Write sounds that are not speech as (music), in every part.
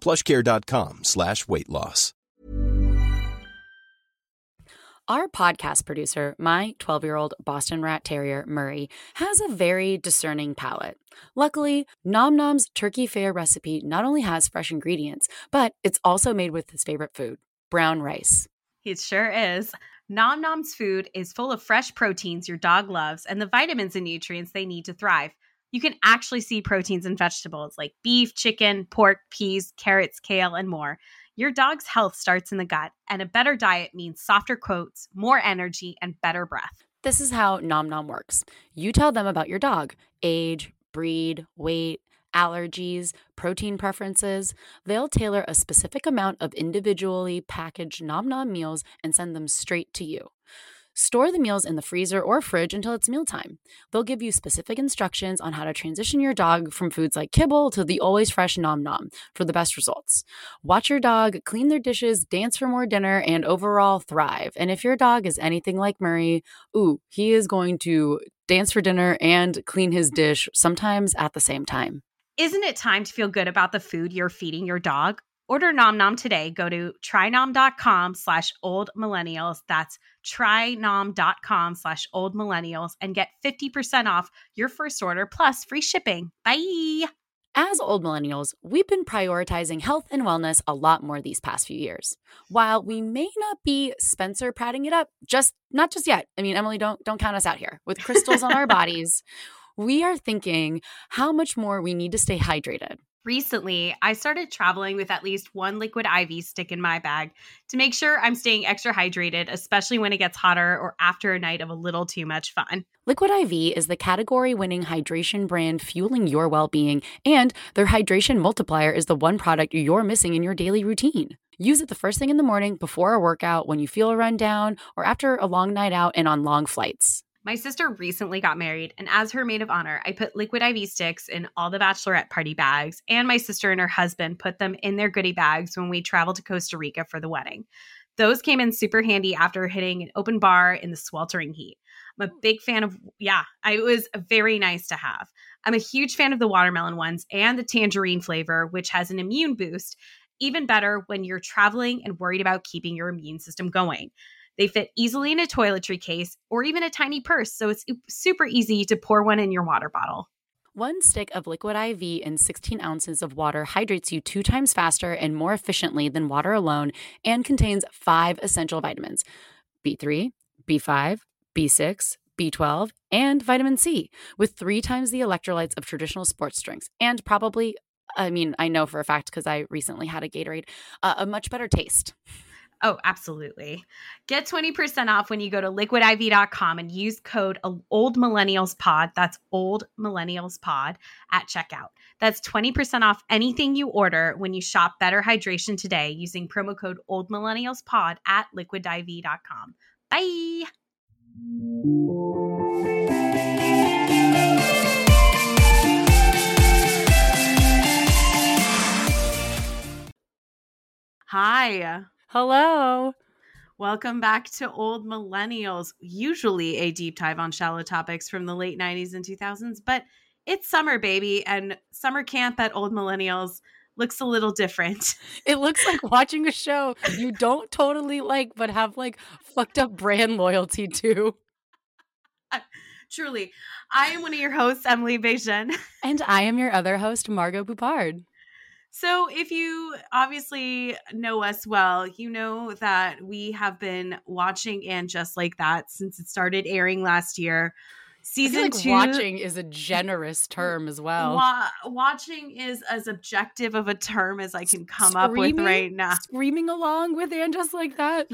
Plushcare.com slash weight loss. Our podcast producer, my 12 year old Boston Rat Terrier, Murray, has a very discerning palate. Luckily, Nom Nom's turkey fare recipe not only has fresh ingredients, but it's also made with his favorite food brown rice. It sure is. Nom Nom's food is full of fresh proteins your dog loves and the vitamins and nutrients they need to thrive. You can actually see proteins in vegetables like beef, chicken, pork, peas, carrots, kale, and more. Your dog's health starts in the gut, and a better diet means softer coats, more energy, and better breath. This is how Nom Nom works. You tell them about your dog age, breed, weight, allergies, protein preferences. They'll tailor a specific amount of individually packaged Nom Nom meals and send them straight to you. Store the meals in the freezer or fridge until it's mealtime. They'll give you specific instructions on how to transition your dog from foods like kibble to the always fresh nom nom for the best results. Watch your dog clean their dishes, dance for more dinner, and overall thrive. And if your dog is anything like Murray, ooh, he is going to dance for dinner and clean his dish sometimes at the same time. Isn't it time to feel good about the food you're feeding your dog? Order Nom Nom today. Go to trynom.com slash old millennials. That's trynom.com slash old millennials and get 50% off your first order plus free shipping. Bye. As old millennials, we've been prioritizing health and wellness a lot more these past few years. While we may not be Spencer prattling it up, just not just yet. I mean, Emily, don't don't count us out here. With crystals on our (laughs) bodies, we are thinking how much more we need to stay hydrated recently I started traveling with at least one liquid IV stick in my bag to make sure I'm staying extra hydrated, especially when it gets hotter or after a night of a little too much fun. Liquid IV is the category winning hydration brand fueling your well being, and their hydration multiplier is the one product you're missing in your daily routine. Use it the first thing in the morning before a workout, when you feel a run down, or after a long night out and on long flights. My sister recently got married, and as her maid of honor, I put liquid IV sticks in all the bachelorette party bags, and my sister and her husband put them in their goodie bags when we traveled to Costa Rica for the wedding. Those came in super handy after hitting an open bar in the sweltering heat. I'm a big fan of, yeah, it was very nice to have. I'm a huge fan of the watermelon ones and the tangerine flavor, which has an immune boost. Even better when you're traveling and worried about keeping your immune system going. They fit easily in a toiletry case or even a tiny purse, so it's super easy to pour one in your water bottle. One stick of liquid IV in 16 ounces of water hydrates you two times faster and more efficiently than water alone and contains five essential vitamins B3, B5, B6, B12, and vitamin C, with three times the electrolytes of traditional sports drinks, and probably, I mean, I know for a fact because I recently had a Gatorade, uh, a much better taste. Oh, absolutely. Get 20% off when you go to liquidiv.com and use code Old Millennials Pod. That's Old Millennials Pod at checkout. That's 20% off anything you order when you shop Better Hydration today using promo code Old Millennials Pod at liquidiv.com. Bye. Hi. Hello. Welcome back to Old Millennials, usually a deep dive on shallow topics from the late 90s and 2000s, but it's summer, baby, and summer camp at Old Millennials looks a little different. (laughs) It looks like watching a show you don't totally like, but have like fucked up brand loyalty to. (laughs) Truly. I am one of your hosts, Emily Bejan. (laughs) And I am your other host, Margot Boupard. So, if you obviously know us well, you know that we have been watching and just like that since it started airing last year. Season like two, watching is a generous term as well. Wa- watching is as objective of a term as I can come up with right now. Screaming along with and just like that.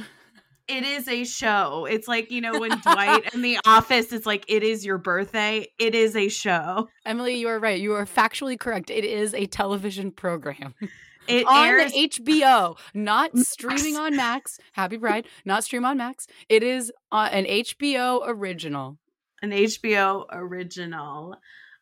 It is a show. It's like you know when Dwight (laughs) in The Office is like, "It is your birthday." It is a show. Emily, you are right. You are factually correct. It is a television program. (laughs) It on airs. HBO, not (laughs) streaming on Max. Happy Bride, not stream on Max. It is uh, an HBO original. an HBO original.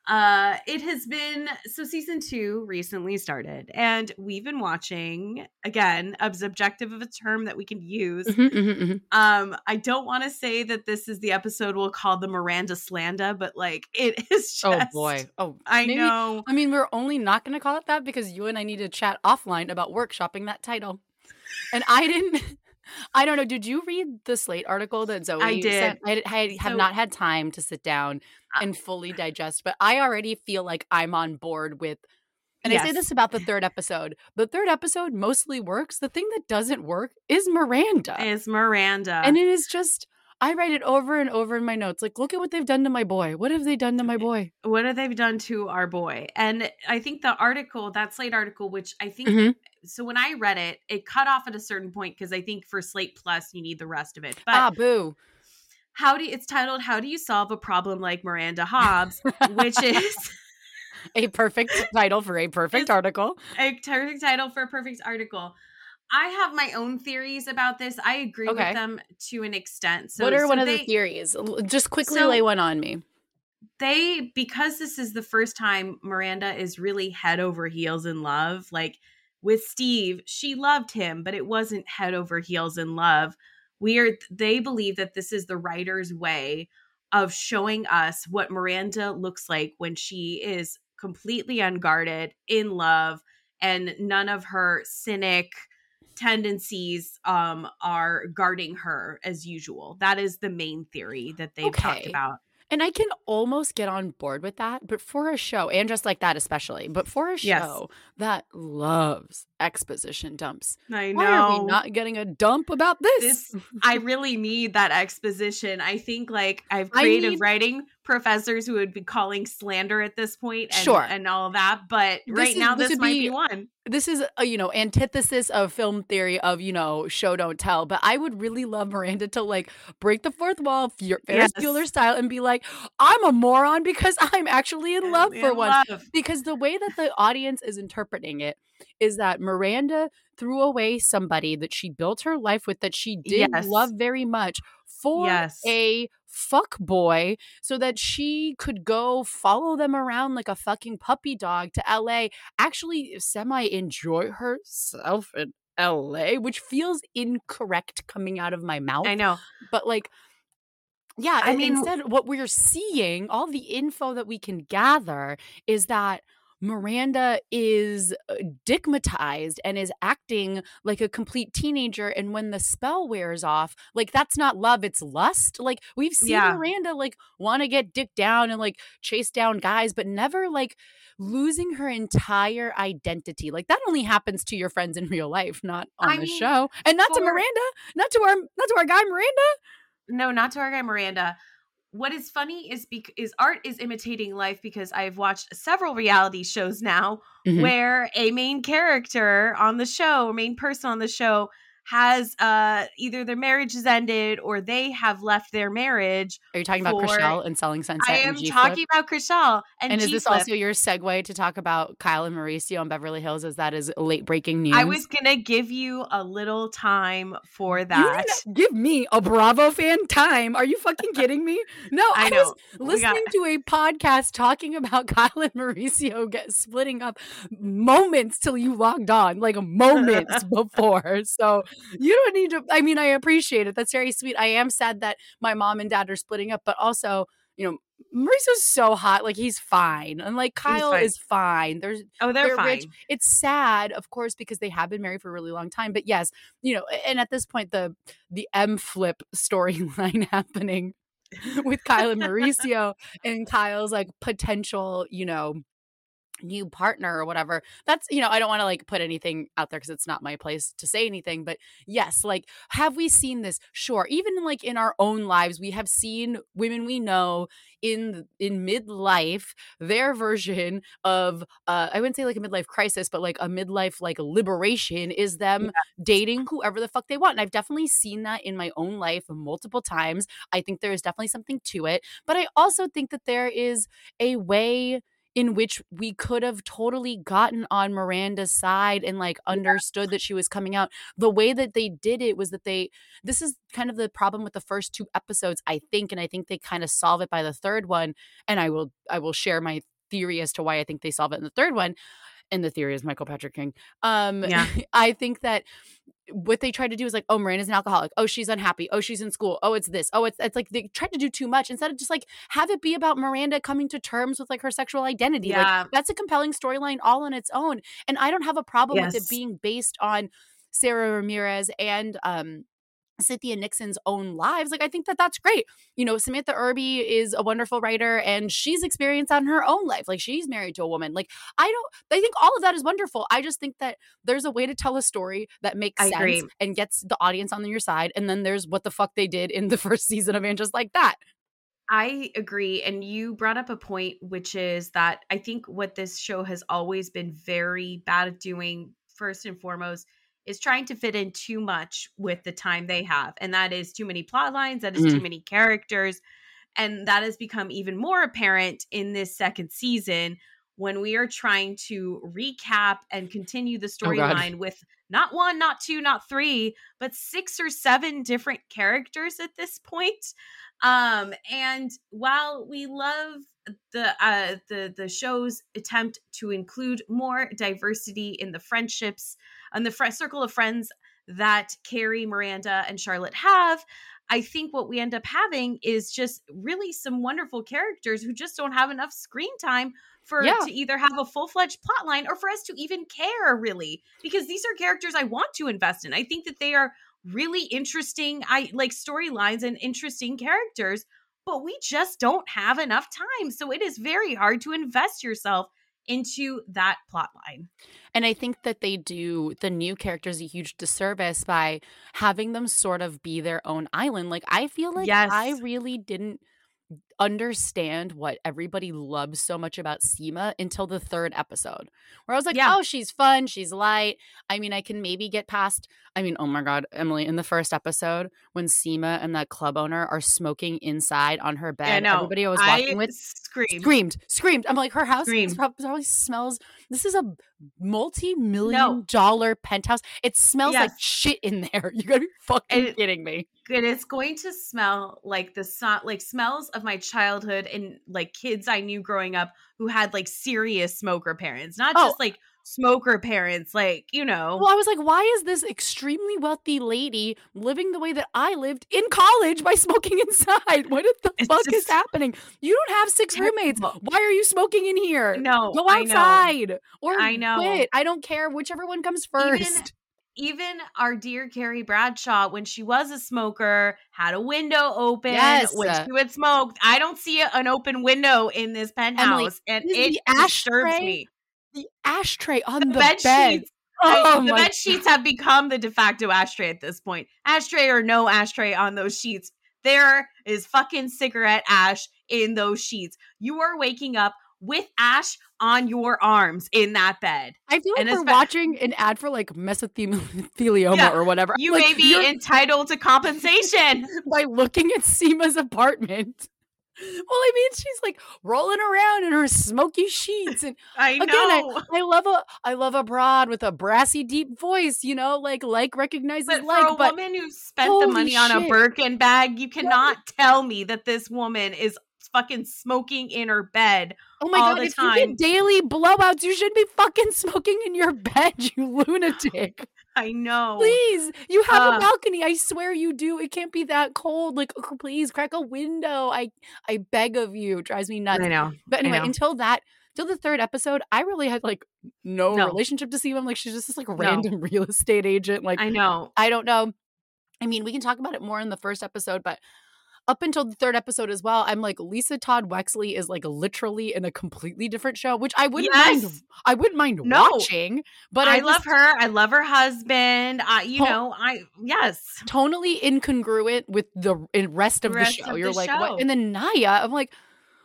Uh, it has been so season two recently started, and we've been watching again as objective of a term that we can use. Mhm, mhm, mhm. Um, I don't want to say that this is the episode we'll call the Miranda Slanda, but like it (laughs) is just. Oh boy. Oh, I maybe- know. I mean, we're only not going to call it that because you and I need to chat offline about workshopping that title. And I didn't. I don't know. Did you read the Slate article that Zoe I did. sent? I, I have So- not had time to sit down Uh, and fully digest, but I already feel like I'm on board with. And I say this about the third episode. The third episode mostly works. The thing that doesn't work is Miranda. Is Miranda and it is just, I write it over and over in my notes. Like, look at what they've done to my boy. What have they done to my boy? what have they done to our boy? And I think the article, that Slate article, which I think Mhm. So when I read it, it cut off at a certain point because I think for Slate Plus you need the rest of it. But ah, boo. how do you, it's titled "How Do You Solve a Problem Like Miranda Hobbes," which (laughs) is a perfect title for a perfect article. a perfect title for a perfect article. I have my own theories about this. I agree Okay. with them to an extent. So, what are so one of the theories? Just quickly So- lay one on me. they because this is the first time Miranda is really head over heels in love. Like with Steve, she loved him, but it wasn't head over heels in love. We are they believe that this is the writer's way of showing us what Miranda looks like when she is completely unguarded, in love, and none of her cynic tendencies um are guarding her as usual. That is the main theory that they've talked about. And I can almost get on board with that, but for a show, and just like that especially, but for a Yes. show that loves exposition dumps, I know. why are we not getting a dump about this? this I really need that exposition. I think like I have I creative need- writing professors who would be calling slander at this point and, Sure. and all that. But This right is- now this this, might be- be one. this is a you know antithesis of film theory of you know show don't tell but i would really love miranda to like break the fourth wall Fer- ferris Yes. bueller style and be like i'm a moron because (laughs) i'm actually in love for In once love. because the way that the audience is interpreting it is that miranda threw away somebody that she built her life with that she did Yes. love very much for Yes. a fuck boy so that she could go follow them around like a fucking puppy dog to LA actually semi enjoy herself in LA which feels incorrect coming out of my mouth I know. but like yeah I mean- instead what we're seeing all the info that we can gather is that Miranda is uh, digmatized and is acting like a complete teenager. And when the spell wears off, like that's not love, it's lust. Like we've seen Yeah. Miranda like want to get dick down and like chase down guys, but never like losing her entire identity. Like that only happens to your friends in real life, not on I the mean, show. And not to Miranda, not to our not to our guy Miranda. No, not to our guy Miranda. What is funny is bec- is art is imitating life because I've watched several reality shows now Mhm. where a main character on the show, main person on the show, has uh either their marriage has ended or they have left their marriage. Are you talking about for- Chrishell and Selling Sunset? I am talking about Chrishell and, And is this also your segue to talk about Kyle and Mauricio on Beverly Hills? As that is late breaking news. I was gonna give you a little time for that. give me a Bravo fan time. Are you fucking (laughs) kidding me? No, I, I know. was We got- listening (laughs) to a podcast talking about (laughs) Kyle and Mauricio get splitting up moments till you logged on, like moments before. So you don't need to. I mean, I appreciate it. That's very sweet. I am sad that my mom and dad are splitting up, but also, you know, Mauricio's so hot. Like he's fine, and like Kyle fine. is fine. There's Oh, they're, fine. rich. It's sad, of course, because they have been married for a really long time. But yes, you know, and at this point, the the M flip storyline (laughs) happening (laughs) with Kyle and Mauricio, and Kyle's like potential, you know, new partner or whatever. That's, you know, I don't want to like put anything out there because it's not my place to say anything. But yes, like, have we seen this? Sure. Even like in our own lives, we have seen women we know in in midlife their version of uh i wouldn't say like a midlife crisis but like a midlife like liberation is them dating whoever the fuck they want and i've definitely seen that in my own life multiple times i think there is definitely something to it but i also think that there is a way in which we could have totally gotten on Miranda's side and like understood that she was coming out. The way that they did it was that they this is kind of the problem with the first two episodes, I think, and I think they kind of solve it by the third one. And I will I will share my theory as to why I think they solve it in the third one. And the theory is Michael Patrick King. Um Yeah. (laughs) I think that what they tried to do is like, oh, Miranda's an alcoholic. Oh, she's unhappy. Oh, she's in school. Oh, it's this. Oh, it's it's like they tried to do too much instead of just like have it be about Miranda coming to terms with like her sexual identity. Yeah. Like that's a compelling storyline all on its own. And I don't have a problem with it being based on Sara Ramirez and um Cynthia Nixon's own lives. Like I think that that's great. You know, Samantha Irby is a wonderful writer and she's experienced that in her own life. Like she's married to a woman. Like I don't I think all of that is wonderful. I just think that there's a way to tell a story that makes I sense agree. and gets the audience on your side. And then there's what the fuck they did in the (laughs) first season of And Just Like That. I agree. And you brought up a point, which is that I think what this show has always been very bad at doing, first and foremost, is trying to fit in too much with the time they have. And that is too many plot lines, that is too Mhm. many characters. And that has become even more apparent in this second season when we are trying to recap and continue the Oh, storyline with not one, not two, not three, but six or seven different characters at this point. Um, and while we love the uh the the show's attempt to include more diversity in the friendships and the fr- circle of friends that Carrie, Miranda, and Charlotte have, I think what we end up having is just really some wonderful characters who just don't have enough screen time for Yeah. to either have a full-fledged plot line or for us to even care really because these are characters I want to invest in. I think that they are really interesting I like storylines and interesting characters, but we just don't have enough time. So it is very hard to invest yourself into that plot line. And I think that they do the new characters a huge disservice by having them sort of be their own island. Like I feel like I really didn't understand what everybody loves so much about Seema until the third episode. Where I was like, Yeah. "Oh, she's fun, she's light." I mean, I can maybe get past I mean, oh my god, Emily, in the first episode when Seema and that club owner are smoking inside on her bed, Yeah, no, everybody I was I walking with screamed. screamed, screamed. I'm like, her house is probably smells. This is a multi-million No. dollar penthouse. It smells like shit in there. (laughs) You gotta be fucking kidding me. and it's going to smell like the so- like smells of my childhood and like kids I knew growing up who had like serious smoker parents, not Oh. just like smoker parents, like you know. Well, I was like, why is this extremely wealthy lady living the way that I lived in college by (laughs) smoking inside? What the It's fuck is happening? You don't have six roommates. Why are you smoking in here? No, Go I outside or I know. quit. I don't care. Whichever one comes first. Even our dear Carrie Bradshaw, when she was a smoker, had a window open Yes. when she would smoke. I don't see an open window in this penthouse, and it disturbs me. the ashtray on The the, bed bed. sheets Oh the bed sheets have become the de facto ashtray at this point. Ashtray or no ashtray on those sheets, there is fucking cigarette ash in those sheets. You are waking up with ash on your arms in that bed. I feel like And we're watching an ad for like mesothelioma Yeah, or whatever. You Like, may be you're- entitled to compensation. (laughs) by looking at Seema's apartment. (laughs) Well, I mean, she's like rolling around in her smoky sheets, and (laughs) I again, know. I, I love a I love a broad with a brassy, deep voice. You know, like like recognizes but like, for a but woman who spent the money on a shit. Birkin bag, you cannot tell me that this woman is fucking smoking in her bed. Oh my god, if you get daily blowouts, you shouldn't be fucking (laughs) smoking in your bed, you lunatic. I know. Please, you have Uh. a balcony. I swear you do. It can't be that cold. Like, oh, please crack a window. I I beg of you. It drives me nuts. I know. But anyway, know. until that, till the third episode, I really had like no, No. relationship to Siva. I'm like, she's just this like random (laughs) real estate agent. Like, I know. I don't know. I mean, we can talk about it more in the first episode, but up until the third episode as well, I'm like Lisa Todd Wexley is like literally in a completely different show, which I wouldn't mind. I wouldn't mind No. watching, but I, I, love just- her. I love her husband. I, you Ho- know, I yes. totally incongruent with the rest of Rest the show. of You're the like, show. what? And then Nya, I'm like,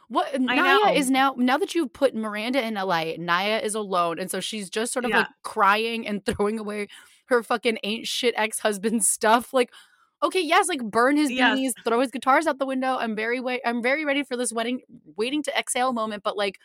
what? Nya is now now that you've put Miranda in LA, Nya is alone, and so she's just sort of Yeah. like crying and throwing away her fucking ain't shit ex-husband stuff. Like, okay, yes, like burn his Yes. beanies, throw his guitars out the window. I'm very wait, I'm very ready for this wedding, waiting to exhale moment, but like.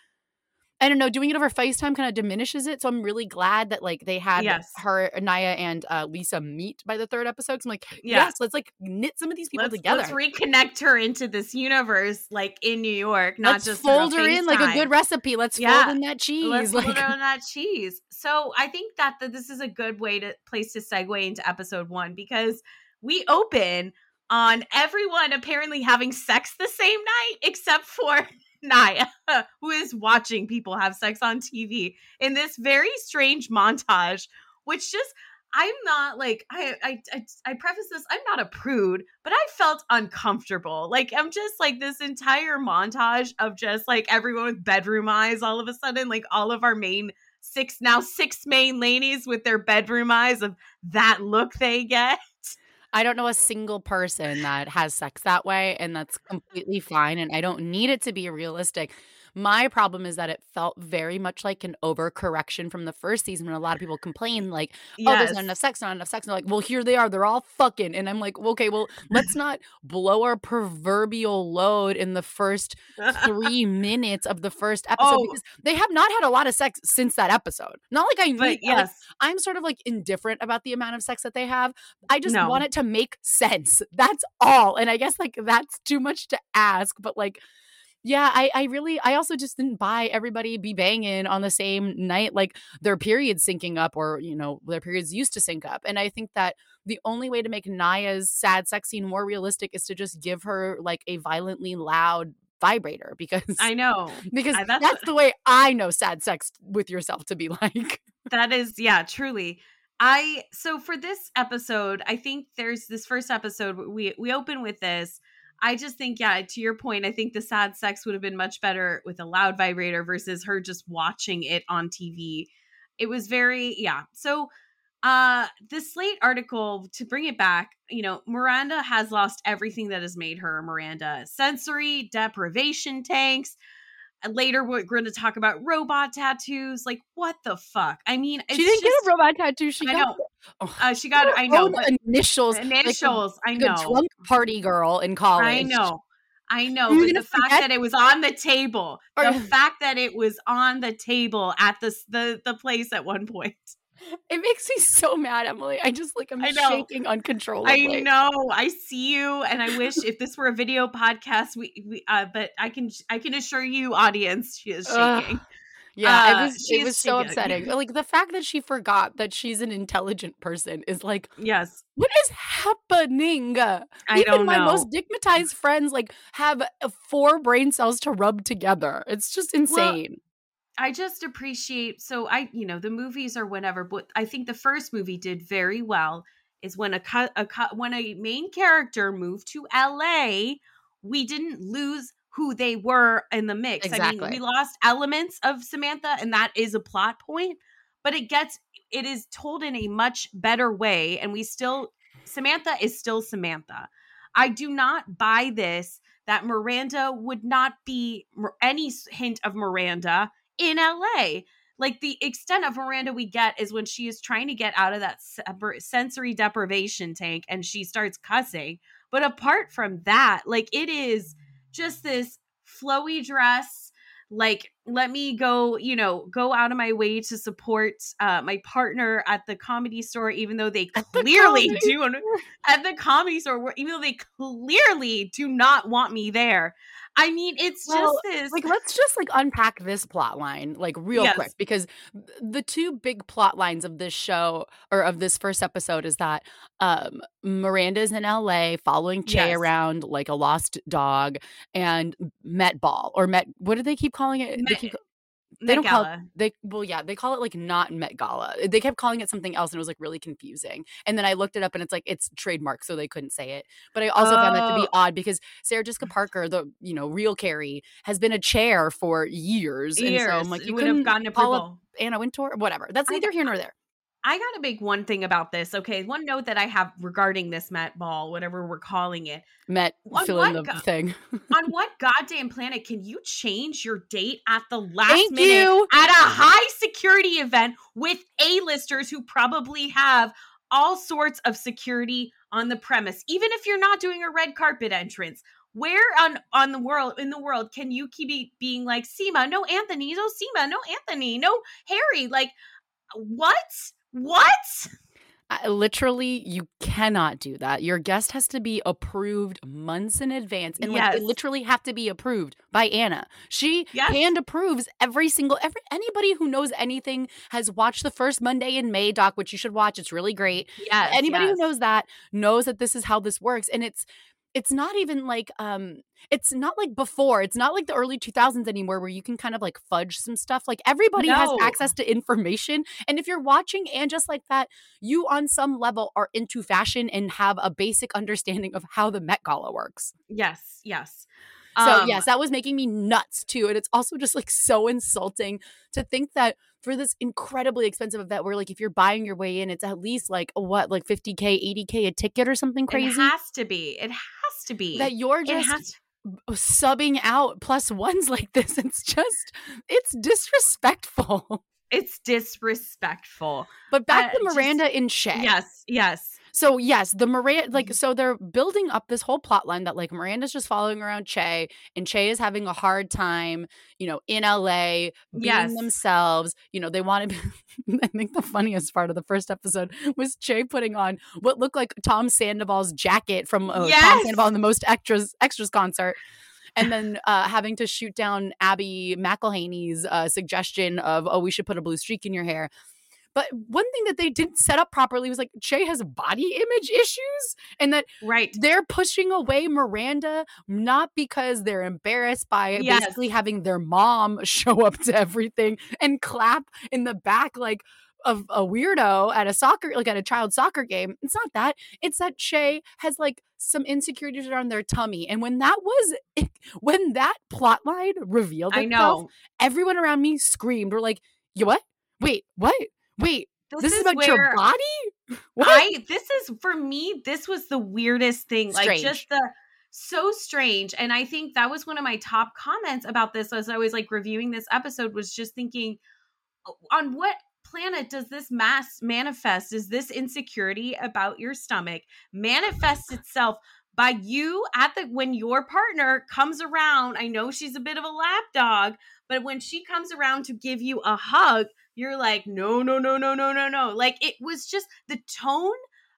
I don't know, doing it over FaceTime kind of diminishes it. So I'm really glad that like they had Yes. her, Nya, and uh, Lisa meet by the third episode. 'Cause I'm like, Yeah. yes, let's like knit some of these people Let's, together. let's reconnect her into this universe, like in New York, not Let's just fold her in like a good recipe. Let's Yeah. fold in that cheese. (laughs) Let's like, it on that cheese. So I think that, that this is a good way to place to segue into episode one because we open on everyone apparently having sex the same night except for (laughs) Nya, who is watching people have sex on TV in this very strange montage, which just I'm not like I I I, I preface this I'm not a prude, but I felt uncomfortable. Like I'm just like this entire montage of just like everyone with bedroom eyes all of a sudden, like all of our main six now six main ladies with their bedroom eyes of that look they get. I don't know a single person that has sex that way, and that's completely fine. And I don't need it to be realistic. My problem is that it felt very much like an overcorrection from the first season when a lot of people complain, like, oh, there's not enough sex, not enough sex. And they're like, well, here they are. They're all fucking. And I'm like, okay, well, let's not blow our proverbial load in the first (laughs) three minutes of the first episode Oh. because they have not had a lot of sex since that episode. Not like I need, but like, yes, I'm sort of like indifferent about the amount of sex that they have. I just No. want it to make sense. That's all. And I guess like that's too much to ask, but like yeah, I, I really I also just didn't buy everybody be banging on the same night like their periods syncing up or you know their periods used to sync up. And I think that the only way to make Nya's sad sex scene more realistic is to just give her like a violently loud vibrator because I know. (laughs) because I- that's, that's- the way I know sad sex with yourself to be (laughs) like. that is yeah truly i so for this episode i think there's this first episode we we open with this i just think yeah to your point i think the sad sex would have been much better with a loud vibrator versus her just watching it on tv it was very yeah. So uh the slate article to bring it back you know miranda has lost everything that has made her miranda. Sensory deprivation tanks and later we're going to talk about robot tattoos like what the fuck i mean she didn't just, get a robot tattoo. She I got know. Oh, uh, she got i know but initials. like a- initials i know drunk party girl in college. i know I know, but the fact that it was on the table, the fact that it was on the table at the the the place at one point. It makes me so mad, Emily. I just like I'm shaking uncontrollably. I know. I see you, and I wish if this were a video podcast, we, we uh, but I can I can assure you, audience, she is shaking. Yeah, Uh, it was she it was so shaking. upsetting. Like the fact that she forgot that she's an intelligent person is like, yes, what is happening? I Even my know. most stigmatized friends like have uh, four brain cells to rub together. It's just insane. I just appreciate so I you know the movies or whatever, but I think the first movie did very well. Is when a cut a cut when a main character moved to L.A. We didn't lose who they were in the mix. I Exactly. mean, we lost elements of Samantha, and that is a plot point. But it gets it is told in a much better way, and we still Samantha is still Samantha. I do not buy this that Miranda would not be any hint of Miranda in LA. Like the extent of Miranda we get is when she is trying to get out of that sensory deprivation tank and she starts cussing. But apart from that, like it is just this flowy dress, like let me go you know go out of my way to support uh, my partner at the comedy store even though they (laughs) clearly the do at the comedy store even though they clearly do not want me there I mean, it's well, just this. Like, let's just like unpack this plot line like real yes. quick because the two big plot lines of this show or of this first episode is that um Miranda's in LA following Che yes. around like a lost dog and Met Ball or Met. What do they keep calling it? Met, they keep, they don't Gala. call it, they well yeah they call it like not Met Gala. They kept calling it something else and it was like really confusing. And then I looked it up and it's like it's trademark so they couldn't say it. But I also oh. found that to be oh. odd because Sarah Jessica mm. Parker, the you know real Carrie, has been a chair for years, years. and so I'm like you would have gotten approval. Anna Wintour, whatever. That's neither here nor there. I got to make one thing about this. Okay, one note that I have regarding this Met Ball, whatever we're calling it. Met fill in the go- thing. on (laughs) what goddamn planet can you change your date at the last Thank minute you. at a high security event with A-listers who probably have all sorts of security on the premise, even if you're not doing a red carpet entrance? Where on on the world in the world can you keep being like Seema, no Anthony, no Seema, no Anthony, no Harry? Like what? What? Uh, literally, you cannot do that. Your guest has to be approved months in advance, and yes. like they literally have to be approved by Anna. She yes. hand approves every single every anybody who knows anything has watched the first Monday in May doc, which you should watch. It's really great. Yeah, anybody yes. who knows that knows that this is how this works, and it's it's not even like um it's not like before it's not like the early 2000s anymore where you can kind of like fudge some stuff like everybody no. has access to information and if you're watching and just like that you on some level are into fashion and have a basic understanding of how the met gala works. Yes yes. So um, yes that was making me nuts too and it's also just like so insulting to think that for this incredibly expensive event where like if you're buying your way in it's at least like what like 50k 80k a ticket or something crazy? it has to be it has to be. that you're just subbing out plus ones (laughs) like this. It's just it's disrespectful. (laughs) It's disrespectful. But back uh, to miranda just, in Che. yes yes so yes, the Miranda like mm-hmm. so they're building up this whole plot line that like Miranda's just following around Che and Che is having a hard time, you know, in LA being yes. themselves. You know, they want to be (laughs) I think the funniest part of the first episode was Che putting on what looked like Tom Sandoval's jacket from uh, yes. Tom Sandoval in the most extras extras concert and then uh, having to shoot down Abby McElhaney's uh, suggestion of, oh, we should put a blue streak in your hair. But one thing that they didn't set up properly was like Che has body image issues and that right. they're pushing away Miranda not because they're embarrassed by yes. basically having their mom (laughs) show up to everything and clap in the back like of a weirdo at a soccer like at a child soccer game. It's not that. It's that Che has like some insecurities around their tummy. And when that was (laughs) when that plot line revealed itself, I know. everyone around me screamed. We're like, you what? Wait, what? Wait, this, this is, is, about your body? (laughs) What? I this is for me, this was the weirdest thing. Strange. Like just the so strange. And I think that was one of my top comments about this as I was like reviewing this episode was just thinking oh, on what planet does this mass manifest? Is this insecurity about your stomach manifest itself by you at the when your partner comes around? I know she's a bit of a lap dog, but when she comes around to give you a hug, you're like, no, no, no, no, no, no, no. Like it was just the tone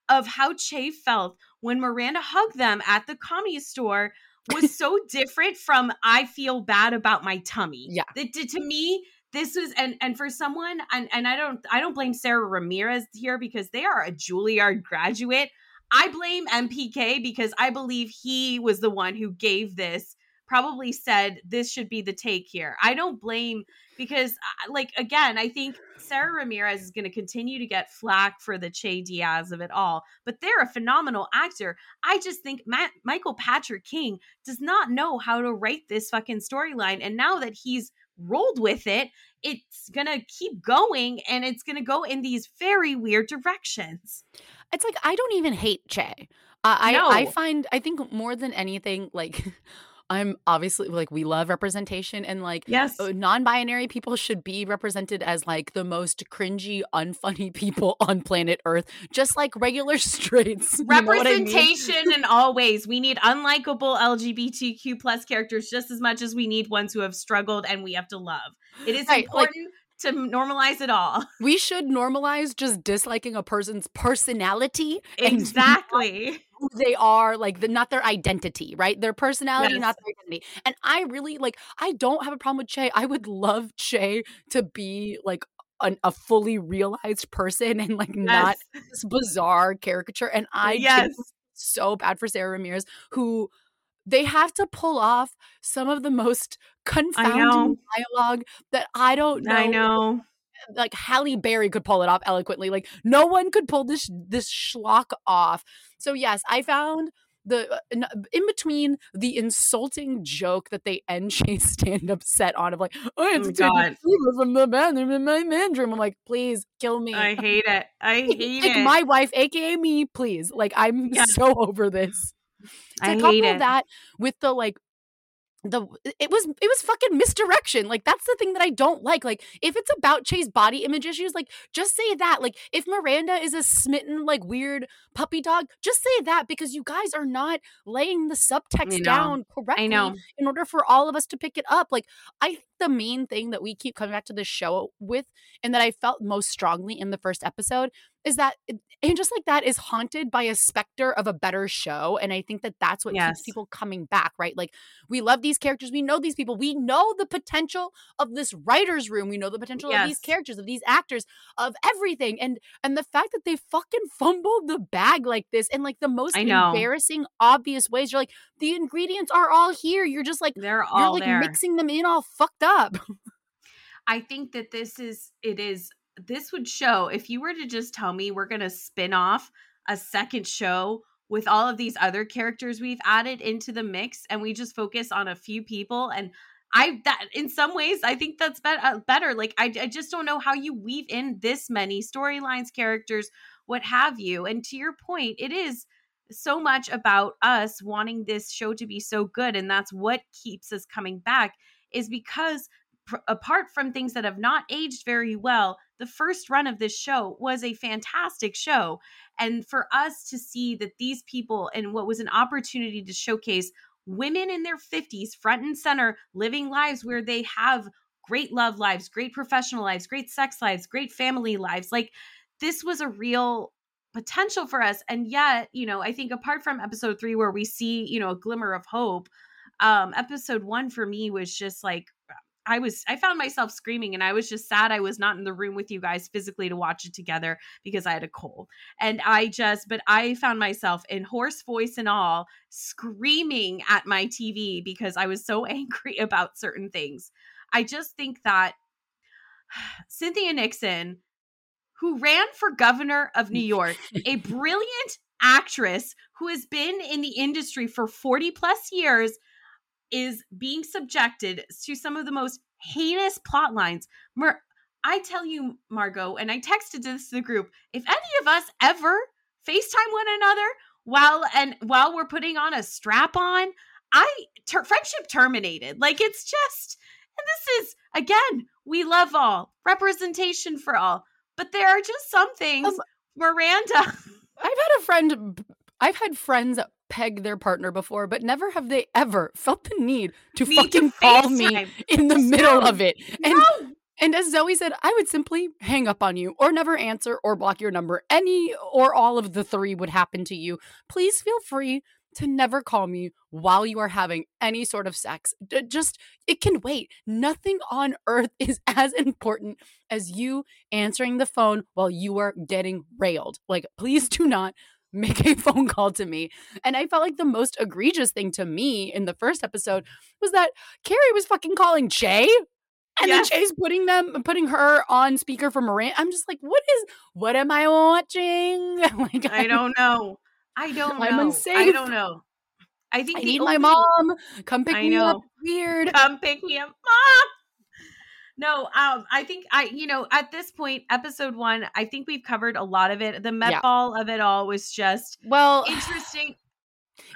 of how Che felt when Miranda hugged them at the comedy store was (laughs) so different from I feel bad about my tummy. Yeah. It, to me, this was and and for someone and and I don't I don't blame Sara Ramirez here because they are a Juilliard graduate. I blame MPK because I believe he was the one who gave this probably said this should be the take here. I don't blame because uh, like again, I think Sara Ramirez is going to continue to get flack for the Che Diaz of it all, but they're a phenomenal actor. I just think Matt, Michael Patrick King does not know how to write this fucking storyline and now that he's rolled with it, it's going to keep going and it's going to go in these very weird directions. It's like I don't even hate Che. Uh, I. I find I think more than anything like (laughs) I'm obviously like we love representation and like yes, uh, non-binary people should be represented as like the most cringy, unfunny (laughs) people on planet Earth, just like regular (laughs) straights. Representation I mean? in all ways. We need unlikable LGBTQ plus characters just as much as we need ones who have struggled and we have to love. It is right, important. Like, to normalize it all. (laughs) We should normalize just disliking a person's personality. (laughs) Exactly. Who they are, like the not their identity, right? Their personality, yes. not their identity. And I really like I don't have a problem with Che. I would love Che to be like an, a fully realized person and like yes. not this bizarre caricature. And I yes. so bad for Sara Ramirez, who they have to pull off some of the most (laughs) confounding dialogue that I don't know. I know. (laughs) Like Halle Berry could pull it off eloquently. Like no one could pull this this schlock off. So yes, I found the uh, in between the insulting joke that they (laughs) end Che's stand up set on of like I have oh, to from the bathroom in my bedroom. I'm like, please kill me. I hate it. I hate like it. My wife, aka me, please. Like I'm yeah. so over this. I hate couple it. that with the like the it was it was fucking misdirection like that's the thing that i don't like like if it's about che's body image issues like just say that like if miranda is a smitten like weird puppy dog just say that because you guys are not laying the subtext down correctly I know. in order for all of us to pick it up like i think the main thing that we keep coming back to the show with and that i felt most strongly in the first episode is that and just like that is haunted by a specter of a better show and i think that that's what yes. keeps people coming back right like we love these characters we know these people we know the potential of this writers room we know the potential yes. of these characters of these actors of everything and and the fact that they fucking fumbled the bag like this in like the most embarrassing obvious ways you're like the ingredients are all here you're just like they're all you're like there. mixing them in all fucked up i think that this is it is this would show if you were to just tell me we're going to spin off a second show with all of these other characters we've added into the mix and we just focus on a few people and I that in some ways I think that's be- uh, better like I, I just don't know how you weave in this many storylines characters what have you and to your point it is so much about us wanting this show to be so good and that's what keeps us coming back is because pr- apart from things that have not aged very well, the first run of this show was a fantastic show. And for us to see that these people and what was an opportunity to showcase women in their 50s front and center living lives where they have great love lives, great professional lives, great sex lives, great family lives. Like this was a real potential for us. And yet, you know, I think apart from episode three, where we see, you know, a glimmer of hope, um, episode one for me was just like I was I found myself screaming and I was just sad I was not in the room with you guys physically to watch it together because I had a cold. And I just but I found myself in hoarse voice and all screaming at my TV because I was so (laughs) angry about certain things. I just think that (sighs) Cynthia Nixon who ran for governor of New York, (laughs) a brilliant actress who has been in the industry for 40 plus years is being subjected to some of the most heinous plot lines. Mar- I tell you, Margot, and I texted this to the group. If any of us ever FaceTime one another while and while we're putting on a strap on, I ter- friendship terminated. Like it's just, and this is again, we love all representation for all, but there are just some things. Um, Miranda, I've had a friend. I've had friends peg their partner before, but never have they ever felt the need (laughs) to need fucking to (laughs) call me in the middle of it. And no. and as Zoe said, I would simply hang up on you or never answer or block your number. Any or all of the three would happen to you. Please feel free to never call me while you are having any sort of sex. D- just, it can wait. Nothing on earth (laughs) is as important as you answering the phone while you are getting railed. Like, please do not make a (laughs) phone call to me. And I felt like the most egregious thing to me in the first episode was that Carrie was fucking calling Che. And yes. then Che's putting them, putting her on speaker for Miranda. I'm just like, what is, what am I watching? (laughs) like, I don't know. I don't I'm know. Unsafe. I don't know. I think I need my mom. Come pick me up. Weird. Come pick me up, mom no um i think i you know at this point episode one i think we've covered a lot of it the met yeah. ball of it all was just well (sighs) interesting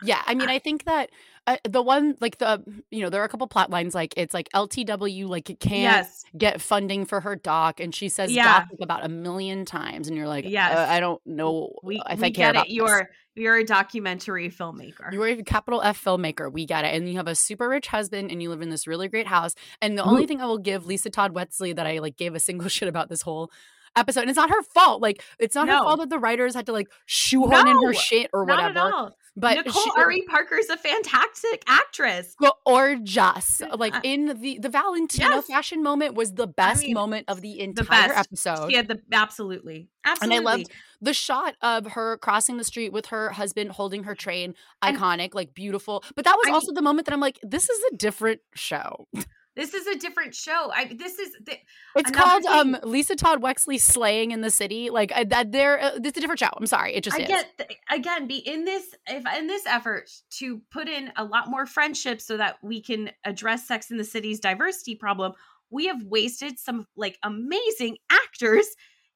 yeah i mean i think that uh, the one like the you know there are a couple plot lines like it's like LTW like it can't Yes. get funding for her doc and she says Yeah. doc about a million times and you're like Yes. uh, I don't know We, if we I care get about it. You're you're a documentary filmmaker. you're a capital F filmmaker we get it and you have a super rich husband and you live in this really great house and the only thing I will give Lisa Todd Wexley that I like gave a single (laughs) shit about this whole episode and it's not her fault like it's not her fault that the writers had to like shoehorn in her shit or whatever. But Nicole she- Ari Parker's a fantastic actress. Or just like in the the Valentino yes. fashion moment was the best mean, moment of the The entire best. episode. She had the absolutely, Absolutely. and. I loved the shot of her crossing the street with her husband holding her train. And- Iconic, like beautiful. But that was I also the moment that I'm like, this is a different show. (laughs) This is a different show. I this is the, It's called um Lisa Todd Wexley slaying in the city. Like uh, that, there. Uh, it's a different show. I'm sorry, it just I is. get again be in this if in this effort to put in a lot more friendships so that we can address Sex in the City's diversity problem. We have wasted some like amazing actors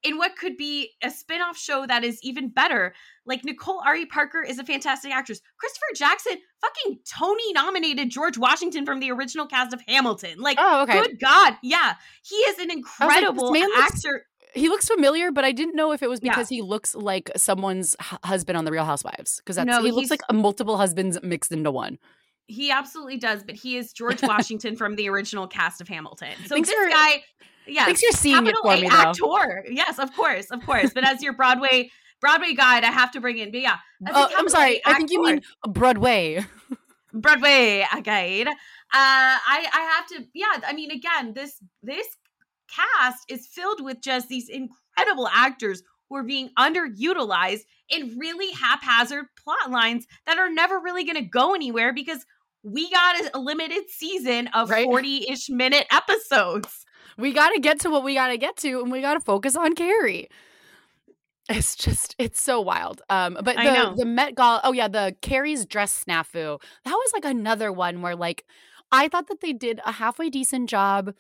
in what could be a spin-off show that is even better. Like Nicole Ari Parker is a fantastic actress. Christopher Jackson fucking Tony nominated George Washington from the original cast of Hamilton. Like Oh, okay. good god. Yeah. He is an incredible looks- actor. He looks familiar, but I didn't know if it was Yeah. because he looks like someone's hu- husband on The Real Housewives. Because that's No, he looks like a multiple husbands mixed into one. He absolutely does, but he is George (laughs) Washington from the original cast of Hamilton. So Thanks this for- guy, yeah, Thanks for seeing it for A me, though. actor. Yes, of course, of course. But as your Broadway Broadway guide, I have to bring in. But yeah, Oh, I'm sorry. I think you mean Broadway. Broadway guide. Uh, I I have to. Yeah, I mean, again, this this cast is filled with just these incredible actors who are being underutilized in really haphazard plot lines that are never really going to go anywhere because we got a, limited season of Right. (laughs) 40-ish minute episodes. we got to get to what we got to get to, and we got to focus on Carrie. It's just, it's so wild. Um, but the the Met Gala, oh yeah, the Carrie's dress snafu. That was like another one where like I thought that they did a halfway decent job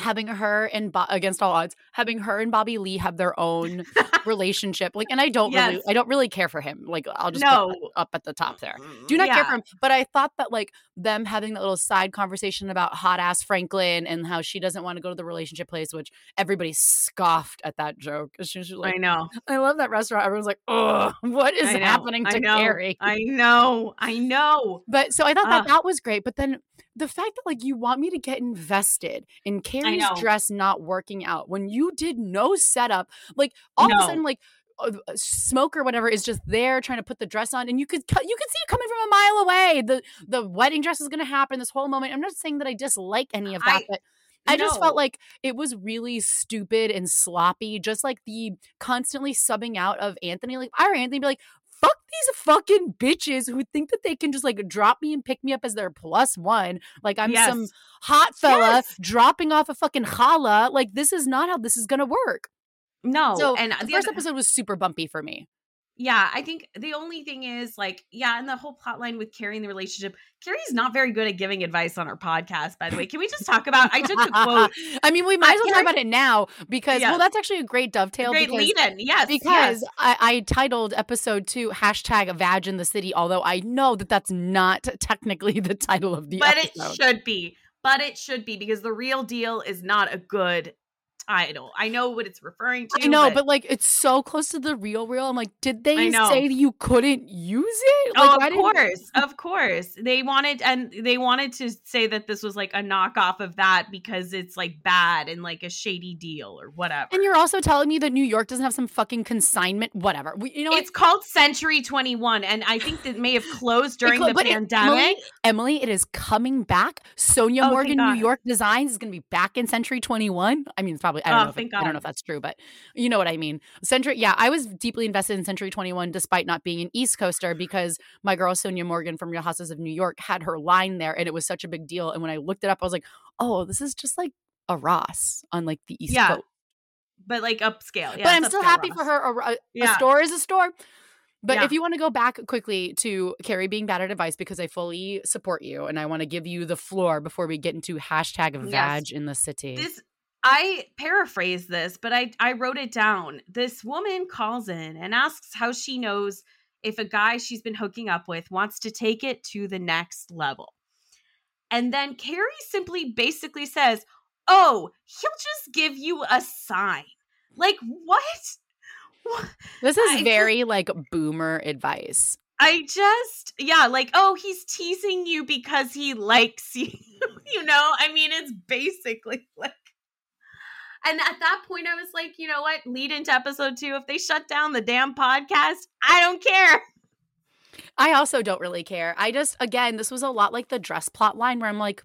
having her and Bo- against all odds having her and Bobby Lee have their own relationship. Like, and I don't really, I don't really care for him. Like, I'll just No. put up at the top there. do not care for him. But I thought that like them having that little side conversation about hot ass Franklin and how she doesn't want to go to the relationship place, which everybody scoffed at that joke. She was like, I know. I love that restaurant. Everyone's like, oh, what is I happening I to know, Carrie? I know. I know. But so I thought that Ugh. that was great. But then the fact that like you want me to get invested in Carrie's dress not working out when you did no setup, like all of a sudden, like uh, smoke or whatever is just there trying to put the dress on, and you could you could see it coming from a mile away. The the wedding dress is going to happen. This whole moment. I'm not saying that I dislike any of that, I- but. I just felt like it was really stupid and sloppy, just like the constantly subbing out of Anthony. Like, I Anthony be like, these fucking bitches who think that they can just like drop me and pick me up as their plus one. Like I'm some hot fella Yes. dropping off a fucking challah. Like this is not how this is gonna work. No. so and the the first other- episode was super bumpy for me. Yeah, I think the only thing is like, yeah, and the whole plot line with Carrie and the relationship. Carrie's not very good at giving advice on her podcast, by the way. Can we just talk about I took a quote. (laughs) I mean, we might as well talk about it now because Yeah. well, that's actually a great dovetail. Great lead in. Yes. because yes. I, I titled episode two hashtag Vag in the City, although I know that that's not technically the title of the But episode. But it should be. But it should be because the real deal is not a good title. I know what it's referring to. I know, but, like it's so close to the real real. I'm like, did they say that you couldn't use it? Oh, Like, why of course, of course. They wanted and they wanted to say that this was like a knockoff of that because it's like bad and like a shady deal or whatever. And you're also telling me that New York doesn't have some fucking consignment, whatever. We, you know, what? it's called Century 21 and I think that may have closed during the but it- pandemic. Emily, Emily, it is coming back. Sonja Oh, Morgan, New York Designs is going to be back in Century 21. I mean, it's probably I don't Oh, know. If it- I don't know if that's true, but you know what I mean. Century, yeah, I was deeply invested in Century 21 despite not being an East Coaster because my girl Sonja Morgan from Real Houses of New York had her line there, and it was such a big deal. And when I looked it up, I was like, oh, this is just like a Ross on like the East Yeah, Coast. but like upscale. Yeah, but I'm still happy Ross. for her. A, a- Yeah. store is a store. But Yeah. if you want to go back quickly to Carrie being bad at advice, because I fully support you and I want to give you the floor before we get into hashtag Yes. vag in the city. This I paraphrase this, but I I wrote it down. This woman calls in and asks how she knows if a guy she's been hooking up with wants to take it to the next level. And then Carrie simply basically says, Oh, he'll just give you a sign. Like, what? (laughs) This is very like boomer advice. I just, yeah, like, oh, he's teasing you because he likes (laughs) you. you know, I mean, it's basically (laughs) like, and at that point, I was like, you know what? Lead into episode two. If they shut down the damn podcast, I don't care. I also don't really care. I just, again, this was a lot like the dress plot line where I'm like,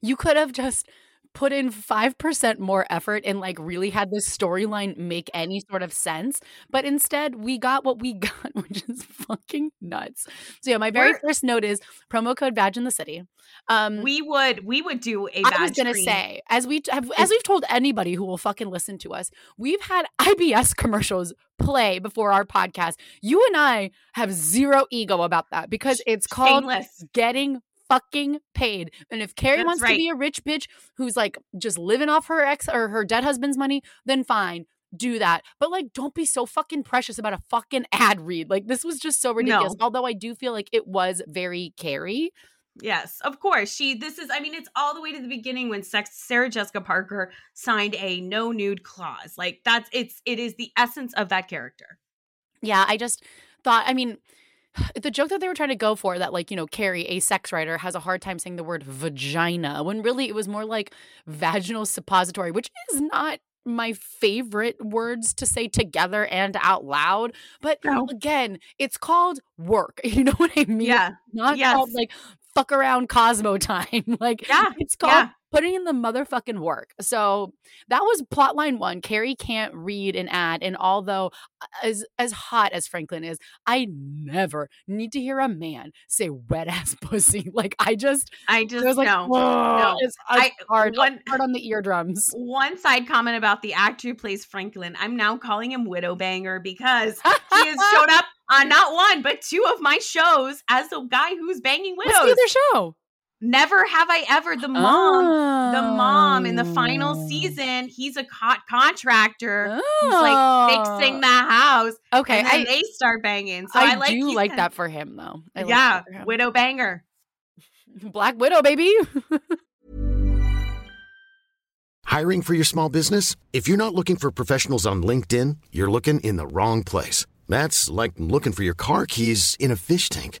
you could have just put in 5% more effort and like really had this storyline make any sort of sense. But instead, we got what we (laughs) got, which is fucking nuts. So yeah, my very We're- first note is promo code Vag in the City. Um We would, we would do a I was gonna say, as we have, as we've told anybody who will fucking listen to us, we've had IBS commercials play before our podcast. You and I have zero ego about that because it's called Shameless. getting fucking paid. And if Carrie That's wants to be a rich bitch who's like just living off her ex or her dead husband's money, then fine. Do that. But like don't be so fucking precious about a fucking (laughs) ad read. Like this was just so ridiculous. No. Although I do feel like it was very Carrie. Yes, of course. She this is I mean it's all the way to the beginning when sex Sarah Jessica Parker signed a no nude clause. Like that's it's it is the essence of that character. Yeah, I just thought, I mean, (sighs) the joke that they were trying to go for that, like, you know, Carrie, a sex writer, has a hard time saying the word vagina when really it was more like vaginal suppository, which is not my favorite words to say together and out loud. But No. again, it's called work. (laughs) You know what I mean? Yeah. Not yes. called like fuck around Cosmo time. (laughs) like, Yeah, it's called yeah. Putting in the motherfucking work. So that was plot line one. Carrie can't read an ad. And although uh, as as hot as Franklin is, I never need to hear a man say wet ass (laughs) pussy. Like I just I I just was like, no. No. it's, I- hard, one- hard on the eardrums. One side comment about the actor who plays Franklin. I'm now calling him Widowbanger because he has (laughs) showed up on not one but two of my shows as the guy who's banging widows. other show? Never have I ever the mom. The mom in the final Oh. season, he's a co- contractor Oh. who's like fixing oh. the house. Okay, and then I, they start banging. So I, I, like do like kinda- that for him though. I yeah, that for him. widow banger. (laughs) Black Widow, baby. (laughs) Hiring for your small business? If you're not looking for professionals on LinkedIn, you're looking in the wrong place. That's like looking for your car keys in a fish tank.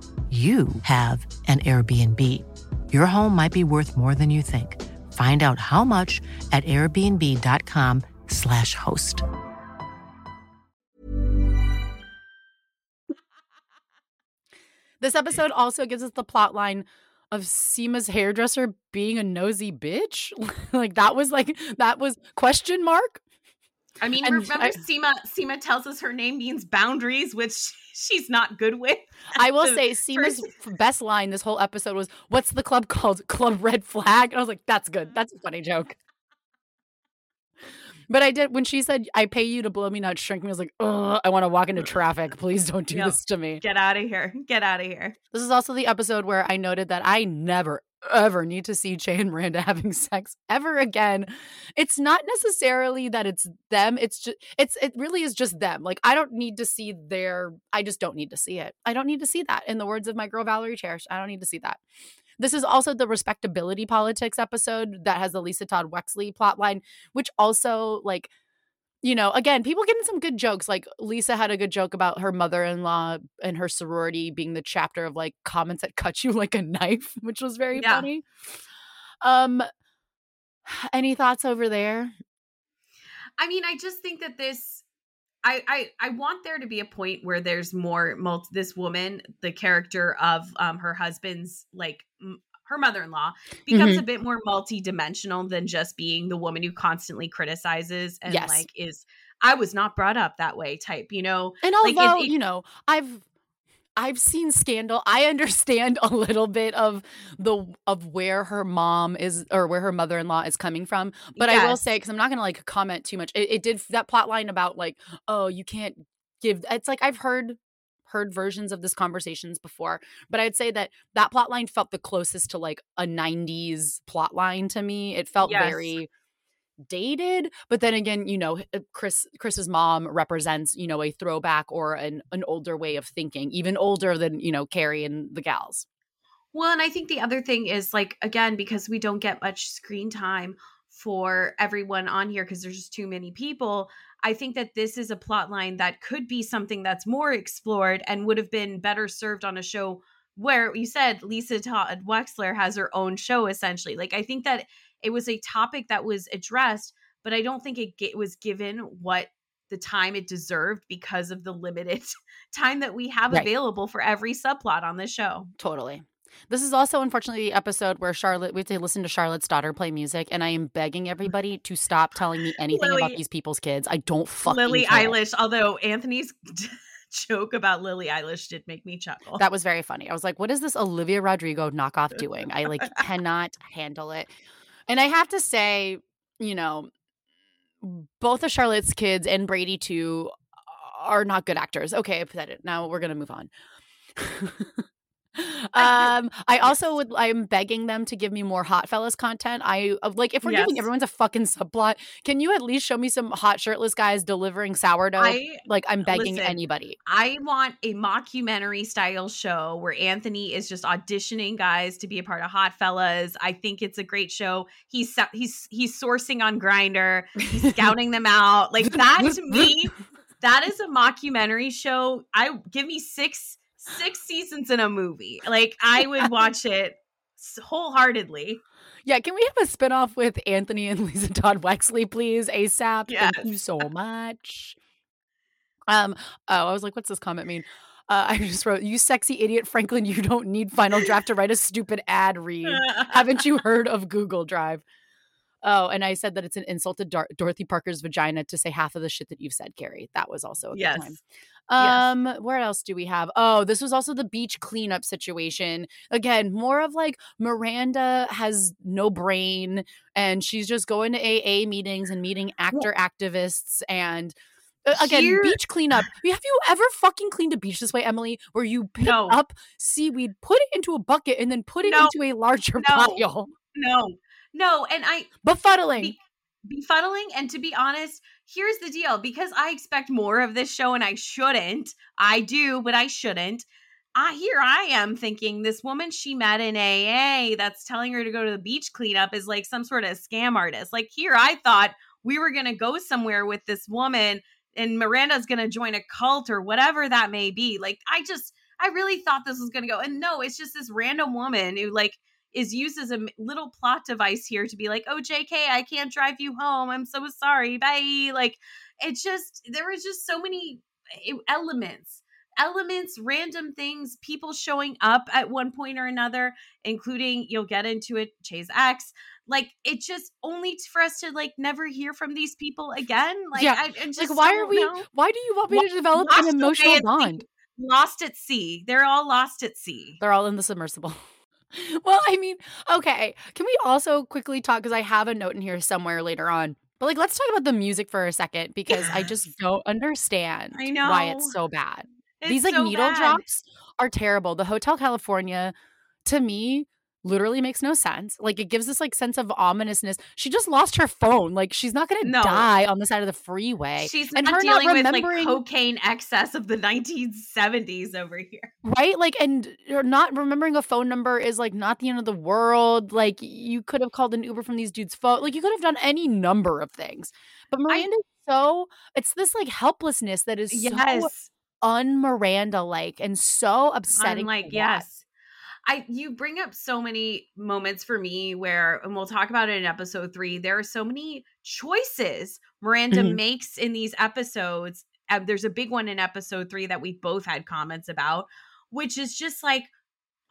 you have an Airbnb. Your home might be worth more than you think. Find out how much at airbnb.com/slash host. This episode also gives us the plot line of Seema's hairdresser being a nosy bitch. (laughs) like that was like that was question mark. I mean, And remember I- Seema Seema tells us her name means boundaries, which (laughs) she's not good with. I will say Seema's f- best line this whole episode was, "What's the club called? (laughs) Club Red Flag." And I was like, "That's good. Mm-hmm. That's a funny joke." But I did when she said, "I pay you to blow me, not shrink me." I was like, "Ugh, I want to walk into traffic. Please don't do No. this to me." Get out of here. Get out of here. This is also the episode where I noted that I never ever need to see Che and Miranda (laughs) having sex ever again. It's not necessarily that it's them. It's just it's it really is just them. Like I don't need to see their I just don't need to see it. I don't need to see that. In the words of my girl Valerie Cherish, I don't need to see that. This is also the respectability politics episode that has the Lisa Todd Wexley plotline, which also like you know, again, people getting some good jokes. Like Lisa had a good joke about her mother-in-law and her sorority being the chapter of like comments that cut (laughs) you like a knife, which was very Yeah. funny. Um Any thoughts over there? I mean, I just think that this I, I I want there to be a point where there's more multi, this woman, the character of um her husband's like m- her mother-in-law becomes Mhm. a bit more multi-dimensional than just being the woman who constantly criticizes and Yes. like is I was not brought up that way type, you know. And Like, it- although, it- you know, I've I've seen Scandal. I understand (laughs) a little bit of the of where her mom is or where her mother-in-law is coming from, but I will say cuz I'm not going to like comment too much. It, it did that plot line about like, oh, you can't give it's like I've heard heard versions of this conversations before, but I'd say that that plot line felt the closest to like a 90s plot line to me. It felt Yes. very dated but then again you know uh, chris chris's mom represents you know a throwback or an an older way of thinking even older than you know carrie and the gals Well, and I think the other thing is like again because we don't get much screen time for everyone on here because there's just too many people. I think that this is a plot line that could be something that's more explored and would have been better served on a show where you said Lisa Todd Wexley has her own show essentially. Like I think that it was a topic that was addressed, but I don't think it was given what the time it deserved because of the limited (laughs) time that we have Right. available for every subplot on this show. totally this is also unfortunately the episode where charlotte we have to listen to charlotte's daughter play music and i am begging everybody to stop telling me anything about these people's kids i don't fucking Lily care. Eilish, although Anthony's (laughs) joke about Lily Eilish did make me chuckle. That was very funny. I was like, what is this Olivia Rodrigo knockoff doing? I like (laughs) cannot handle it. And I have to say, you know, both of Charlotte's kids and Brady too are not good actors. Okay, I've said it. Now we're gonna move on. (laughs) (laughs) um (laughs) i also would i'm begging them to give me more hot fellas content i like if we're giving everyone's a fucking subplot can you at least show me some hot shirtless guys delivering sourdough I like i'm begging listen, anybody I want a mockumentary style show where Anthony is just auditioning guys to be a part of Hot Fellas. I think it's a great show. He's he's he's sourcing on Grindr. He's (laughs) scouting them out. Like that to me, that is a mockumentary show. I give me six six seasons in a movie. Like I would watch it wholeheartedly. Yeah, can we have a spinoff with Anthony and Lisa Todd Wexley, please? ASAP. Thank you so much. Um, oh, I was like, what's this comment mean? Uh, I just wrote, you sexy idiot, Franklin, you don't need Final Draft to write a stupid ad read. Haven't you heard of Google Drive? Oh, and I said that it's an insult to Dor- Dorothy Parker's vagina to say half of the shit that you've said, Carrie. That was also a good Yes. Time. Yes. Um, where else do we have? Oh, this was also the beach cleanup situation. Again, more of like Miranda has no brain and she's just going to AA meetings and meeting actor activists and again, Here- beach cleanup. (sighs) Have you ever fucking cleaned a beach this way, Emily? Where you pick No. up seaweed, put it into a bucket, and then put it No. into a larger (laughs) No. pile? no, no, and I Befuddling. be- befuddling and to be honest here's the deal because i expect more of this show and i shouldn't i do but i shouldn't I here I am thinking this woman she met in AA that's telling her to go to the beach cleanup is like some sort of scam artist. Like here I thought we were going to go somewhere with this woman and Miranda's going to join a cult or whatever that may be. Like I just I really thought this was going to go and no, it's just this random woman who like is used as a little plot device here to be like, "Oh JK, I can't drive you home. I'm so sorry. Bye." Like it's just there was just so many eh, elements elements, random things, people showing up at one point or another, including you'll get into it, Che's ex. Like it just only for us to like never hear from these people again. Like Yeah. I, I just like, why are we? know. Why do you want me to develop an emotional sea. bond? lost at sea? They're all lost at sea. They're all in the submersible. (laughs) well, I mean, okay. Can we also quickly talk? Because I have a note in here somewhere later on. But like, let's talk about the music for a second because I (sighs) just don't understand I know. why it's so bad. It's These like so needle bad. drops are terrible. The Hotel California, to me, literally makes no sense. Like it gives this like sense of ominousness. She just lost her phone. Like she's not gonna No. die on the side of the freeway. She's and not her dealing not with like remembering cocaine excess of the 1970s over here. right like and you're not remembering a phone number is like not the end of the world like you could have called an uber from these dudes phone like you could have done any number of things but miranda's so it's this like helplessness that is so Yes. un miranda like and so upsetting I'm like, yes. I you bring up so many moments for me where and we'll talk about it in episode 3 there are so many choices Miranda Mhm. makes in these episodes uh, there's a big one in episode 3 that we both had comments about which is just like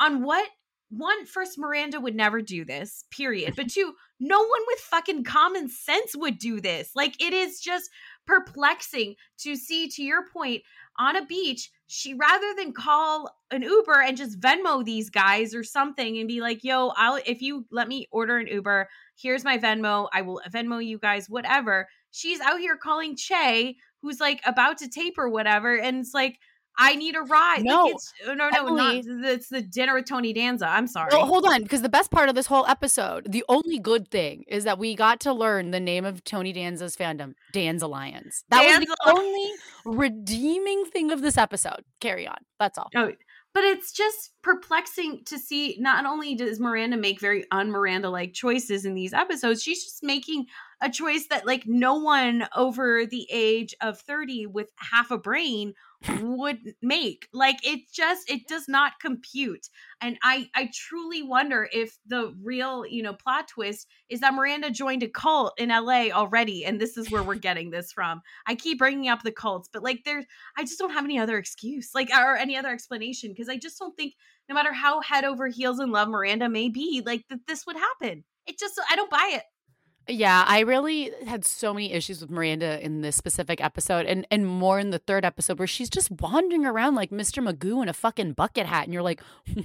on what one first Miranda would never do this period but two no one with fucking common sense would do this like it is just perplexing to see to your point on a beach she rather than call an uber and just venmo these guys or something and be like yo i'll if you let me order an uber here's my venmo i will venmo you guys whatever she's out here calling che who's like about to tape or whatever and it's like i need a ride No, like it's, oh, no no not it's the dinner with tony danza i'm sorry Well, hold on, because the best part of this whole episode, the only good thing is that we got to learn the name of Tony Danza's fandom, Danzalion. That was the only redeeming thing of this episode. Carry on. That's all. Oh, but it's just perplexing to see not only does Miranda make very un-Miranda like choices in these episodes, she's just making a choice that like no one over the age of 30 with half a brain would make. Like it just it does not compute. And I I truly wonder if the real, you know, plot twist is that Miranda joined a cult in LA already and this is where we're getting this from. I keep bringing up the cults, but like there's I just don't have any other excuse, like or any other explanation, because I just don't think, no matter how head over heels in love Miranda may be, like that this would happen. It just I don't buy it. Yeah, I really had so many issues with Miranda in this specific episode and and more in the third episode where she's just wandering around like Mr. Magoo in a fucking bucket hat and you're like (laughs)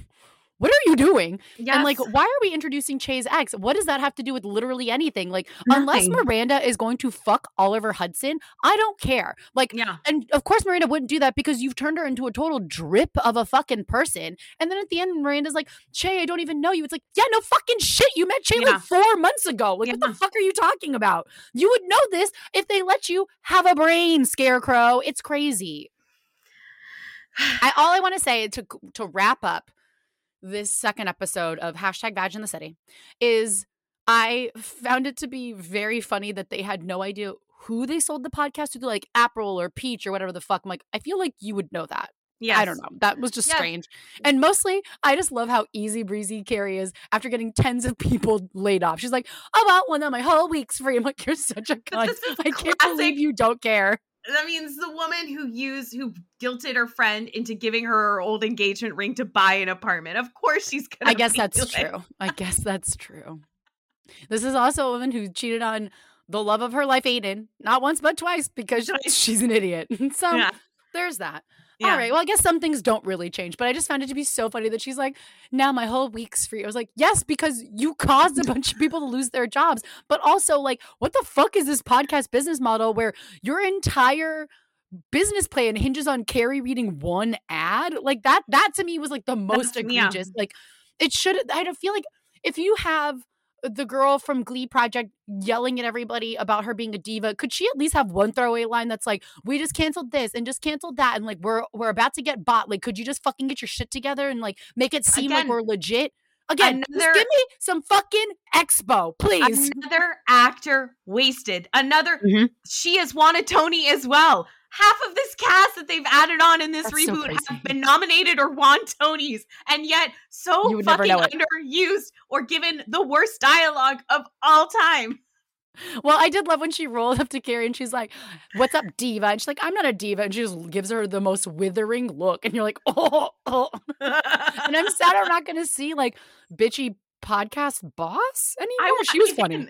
what are you doing? And like, why are we introducing Che's ex? What does that have to do with literally anything? Like, unless Miranda is going to fuck Oliver Hudson, I don't care. Like, Yeah. and of course Miranda wouldn't do that because you've turned her into a total drip of a fucking person. And then at the end, Miranda's like, Che, I don't even know you. It's like, yeah, no fucking shit. You met Che Yeah. like four months ago. Like, what the fuck are you talking about? You would know this if they let you have a brain, Scarecrow. It's crazy. (sighs) I, all I want to say to to wrap up this second episode of hashtag Vag in the City is I found it to be very funny that they had no idea who they sold the podcast to, like April or Peach or whatever the fuck. I'm like, I feel like you would know that. Yeah, I don't know. That was just Yes. strange. And mostly, I just love how easy breezy Carrie is after getting tens of people laid off. She's like, oh, I want one of my whole week's free. I'm like, you're such a cunt. I can't classic- believe you don't care. That means the woman who used who guilted her friend into giving her her old engagement ring to buy an apartment. Of course she's gonna I guess that's true. I guess that's true. This is also a woman who cheated on the love of her life, Aidan, not once but twice because she's an idiot. (laughs) so Yeah. There's that. Yeah. All right. Well, I guess some things don't really change, but I just found it to be so funny that she's like, now my whole week's free. I was like, yes, because you caused a (laughs) bunch of people to lose their jobs, but also like, what the fuck is this podcast business model where your entire business plan hinges on Carrie reading one ad? Like that, that to me was like the most That's- yeah. egregious. Like it should, I don't feel like if you have the girl from Glee Project yelling at everybody about her being a diva. Could she at least have one throwaway line that's like, "We just canceled this and just canceled that, and like we're we're about to get bought. Like, could you just fucking get your shit together and like make it seem like we're legit?" Again, another- give me some fucking expo, please. Another actor wasted. Another Mhm. she has a Tony as well. Half of this cast that they've added on in this That's reboot crazy. have been nominated or won Tonys, and yet so You would never fucking underused or given the worst dialogue of all time. Well, I did love when she rolled up to Carrie and she's like, "What's up, diva?" And she's like, "I'm not a diva," and she just gives her the most withering look, and you're like, "Oh." (laughs) oh. and I'm sad I'm not going to see like bitchy podcast boss (laughs) anymore. she was funny.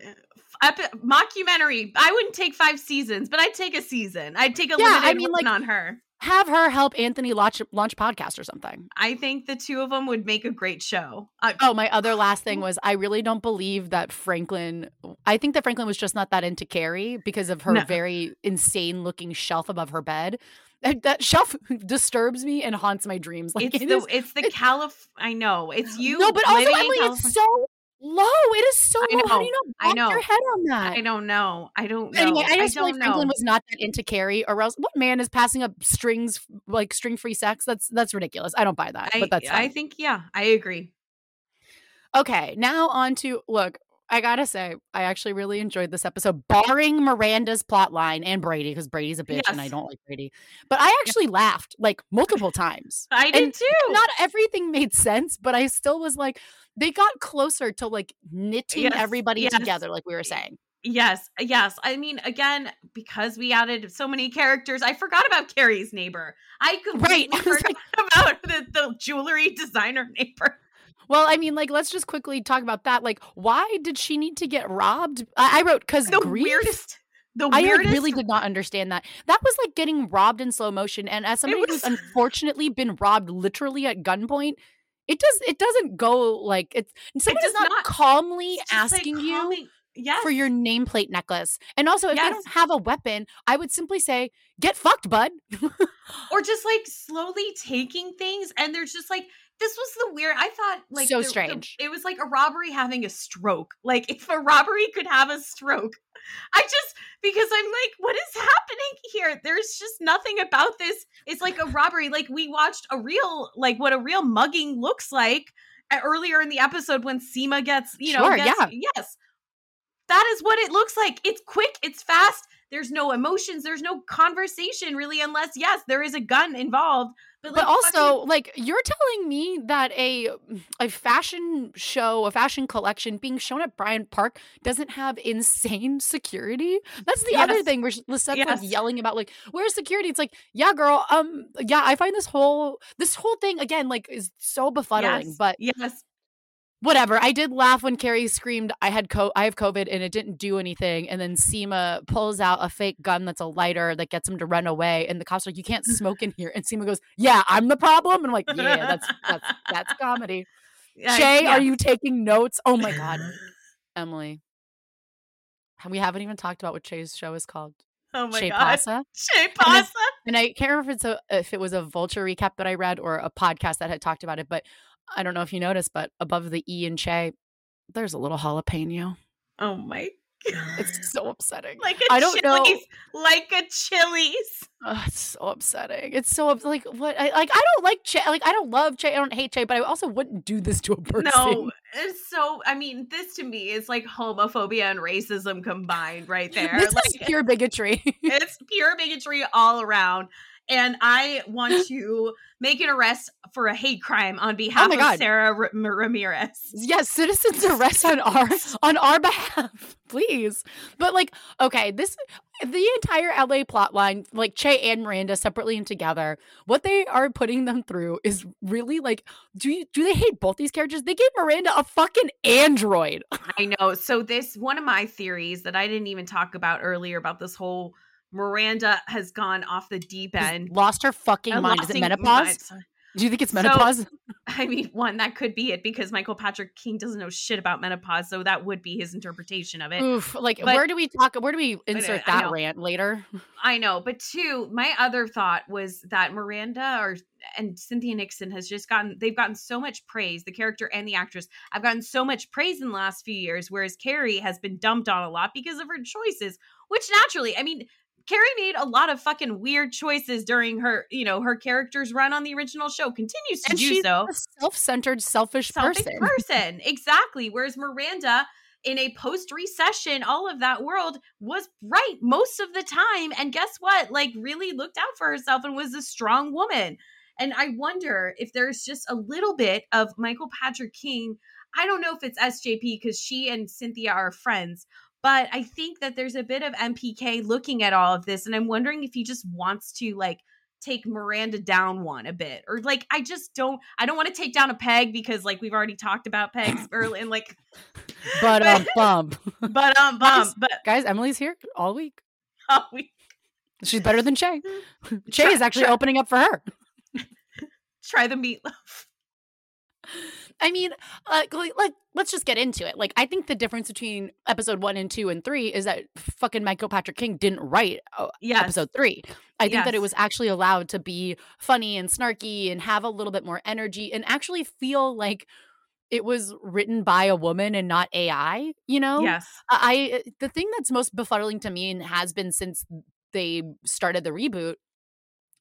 Mockumentary. I wouldn't take five seasons, but I'd take a season. I'd take a Yeah, I limited mean, run like- on her. Have her help Anthony launch launch podcast or something. I think the two of them would make a great show. Uh, Oh, my other last thing was I really don't believe that Franklin. I think that Franklin was just not that into Carrie because of her No. very insane looking shelf above her bed. That, shelf (laughs) disturbs me and haunts my dreams. (laughs) Like it's it the is- it's the Calif. I know it's (gasps) you. no, but also Emily, it's so low. It is so I low. How do know, you not I know. your head on that? I don't know. I don't know. Anyway, I just feel like Franklin know. was not that into Carrie, or else what man is passing up strings like string free sex? That's that's ridiculous. I don't buy that, I, but that's I think yeah, I agree. Okay, now on to look. I gotta say, I actually really enjoyed this episode, barring Miranda's plot line and Brady, because Brady's a bitch and I don't like Brady. But I actually laughed like multiple times. I did And too. Not everything made sense, but I still was like, they got closer to like knitting Yes, everybody yes. together, like we were saying. Yes, yes. I mean, again, because we added so many characters, I forgot about Carrie's neighbor. I (laughs) completely I was forgot (laughs) about the, the jewelry designer neighbor. Well, I mean, like, let's just quickly talk about that. Like, why did she need to get robbed? I, I wrote because The grief. weirdest. The I really did not understand that. That was like getting robbed in slow motion. And as somebody who's (laughs) unfortunately been robbed literally at gunpoint, it does it doesn't go like it's someone is not, not. calmly just, like, asking you Yes. for your nameplate necklace. And also, if they Yes. don't have a weapon, I would simply say, "Get fucked, bud." (laughs) or just like slowly taking things and there's just like this was the weird i thought like So the- the- strange. it was like a robbery having a stroke. Like (laughs) if a robbery could have a stroke. I just because i'm like what is happening here? There's just nothing about this. It's like a robbery. Like we watched a real like what a real mugging looks like earlier in the episode when Seema gets you know Sure, gets, yeah. yes. That is what it looks like. It's quick it's fast there's no emotions there's no conversation really unless yes there is a gun involved but, like, but also, fucking- like you're telling me that a a fashion show, a fashion collection being shown at Bryant Park doesn't have insane (laughs) security. That's the other thing where Lisette's Yes. like yelling about like where's security? It's like yeah, girl. Um, yeah, I find this whole this whole thing again like is so befuddling. yes, But yes whatever. I did laugh when Carrie screamed, "I had co- I have COVID," and it didn't do anything. And then Seema pulls out a fake gun that's a lighter that gets him to run away. And the cops are like, "You can't (laughs) smoke in here." And Seema goes, "Yeah, I'm the problem." And I'm like, "Yeah, that's that's (laughs) that's comedy." Che, yeah. are you taking notes? Oh my god, (laughs) Emily. We haven't even talked about what Che's show is called. oh my Shay god Pasa. Then- Pasa And I can't remember if it's a if it was a vulture recap that I read or a podcast that had talked about it, but I don't know if you noticed, but above the E and Che, there's a little jalapeno. oh my god It's (laughs) so upsetting. like a I don't know. Like a Chili's. Ugh, it's so upsetting. It's so ups- like what I like. I don't like Che. Like I don't love Che. I don't hate Che, but I also wouldn't do this to a person. No, (laughs) it's so. I mean, this to me is like homophobia and racism combined, right there. this like, is pure bigotry. (laughs) it's pure bigotry all around. And I want (laughs) to make an arrest for a hate crime on oh behalf Oh of God. Sara R- Ramirez. yes, citizens arrest on our (laughs) on our behalf, (laughs) please. But like, okay, this the entire LA plot line, like Che and Miranda separately and together, what they are putting them through is really like, do you do they hate both these characters? They gave Miranda a fucking android. I know. So this one of my theories that I didn't even talk about earlier about this whole Miranda has gone off the deep end. lost her fucking and mind. Is it menopause? Do you think it's So- menopause? I mean, one that could be it because Michael Patrick King doesn't know shit about menopause, so that would be his interpretation of it. Oof. Like, but- where do we talk? Where do we insert I that know. rant later? I know, but two, my other thought was that Miranda or and Cynthia Nixon has just gotten they've gotten so much praise, the character and the actress I've gotten so much praise in the last few years, whereas Carrie has been dumped on a lot because of her choices, which naturally, I mean, Carrie made a lot of fucking weird choices during her, you know, her character's run on the original show, continues to And do she's so. a self-centered, selfish, selfish person. (laughs) person. Exactly. Whereas Miranda, in a post recession, all of that world was right most of the time. And guess what? Like, really looked out for herself and was a strong woman. And I wonder if there's just a little bit of Michael Patrick King. I don't know if it's SJP because she and Cynthia are friends, but I think that there's a bit of MPK looking at all of this. And I'm wondering if he just wants to, like, take Miranda down one a bit or like I just don't I don't want to take down a peg because like we've already talked about pegs (laughs) early and like But um, (laughs) bump, but um bum Guys- but guys, Emily's here all week. (laughs) oh, we She's better than Che. Che Try- is actually try- opening up for her. try the meatloaf. I mean, uh, like, let's just get into it. Like, I think the difference between episode one and two and three is that fucking Michael Patrick King didn't write uh, Yes. episode three. I think that it was actually allowed to be funny and snarky and have a little bit more energy and actually feel like it was written by a woman and not AI. You know? Yes. I I- the thing that's most befuddling to me and has been since they started the reboot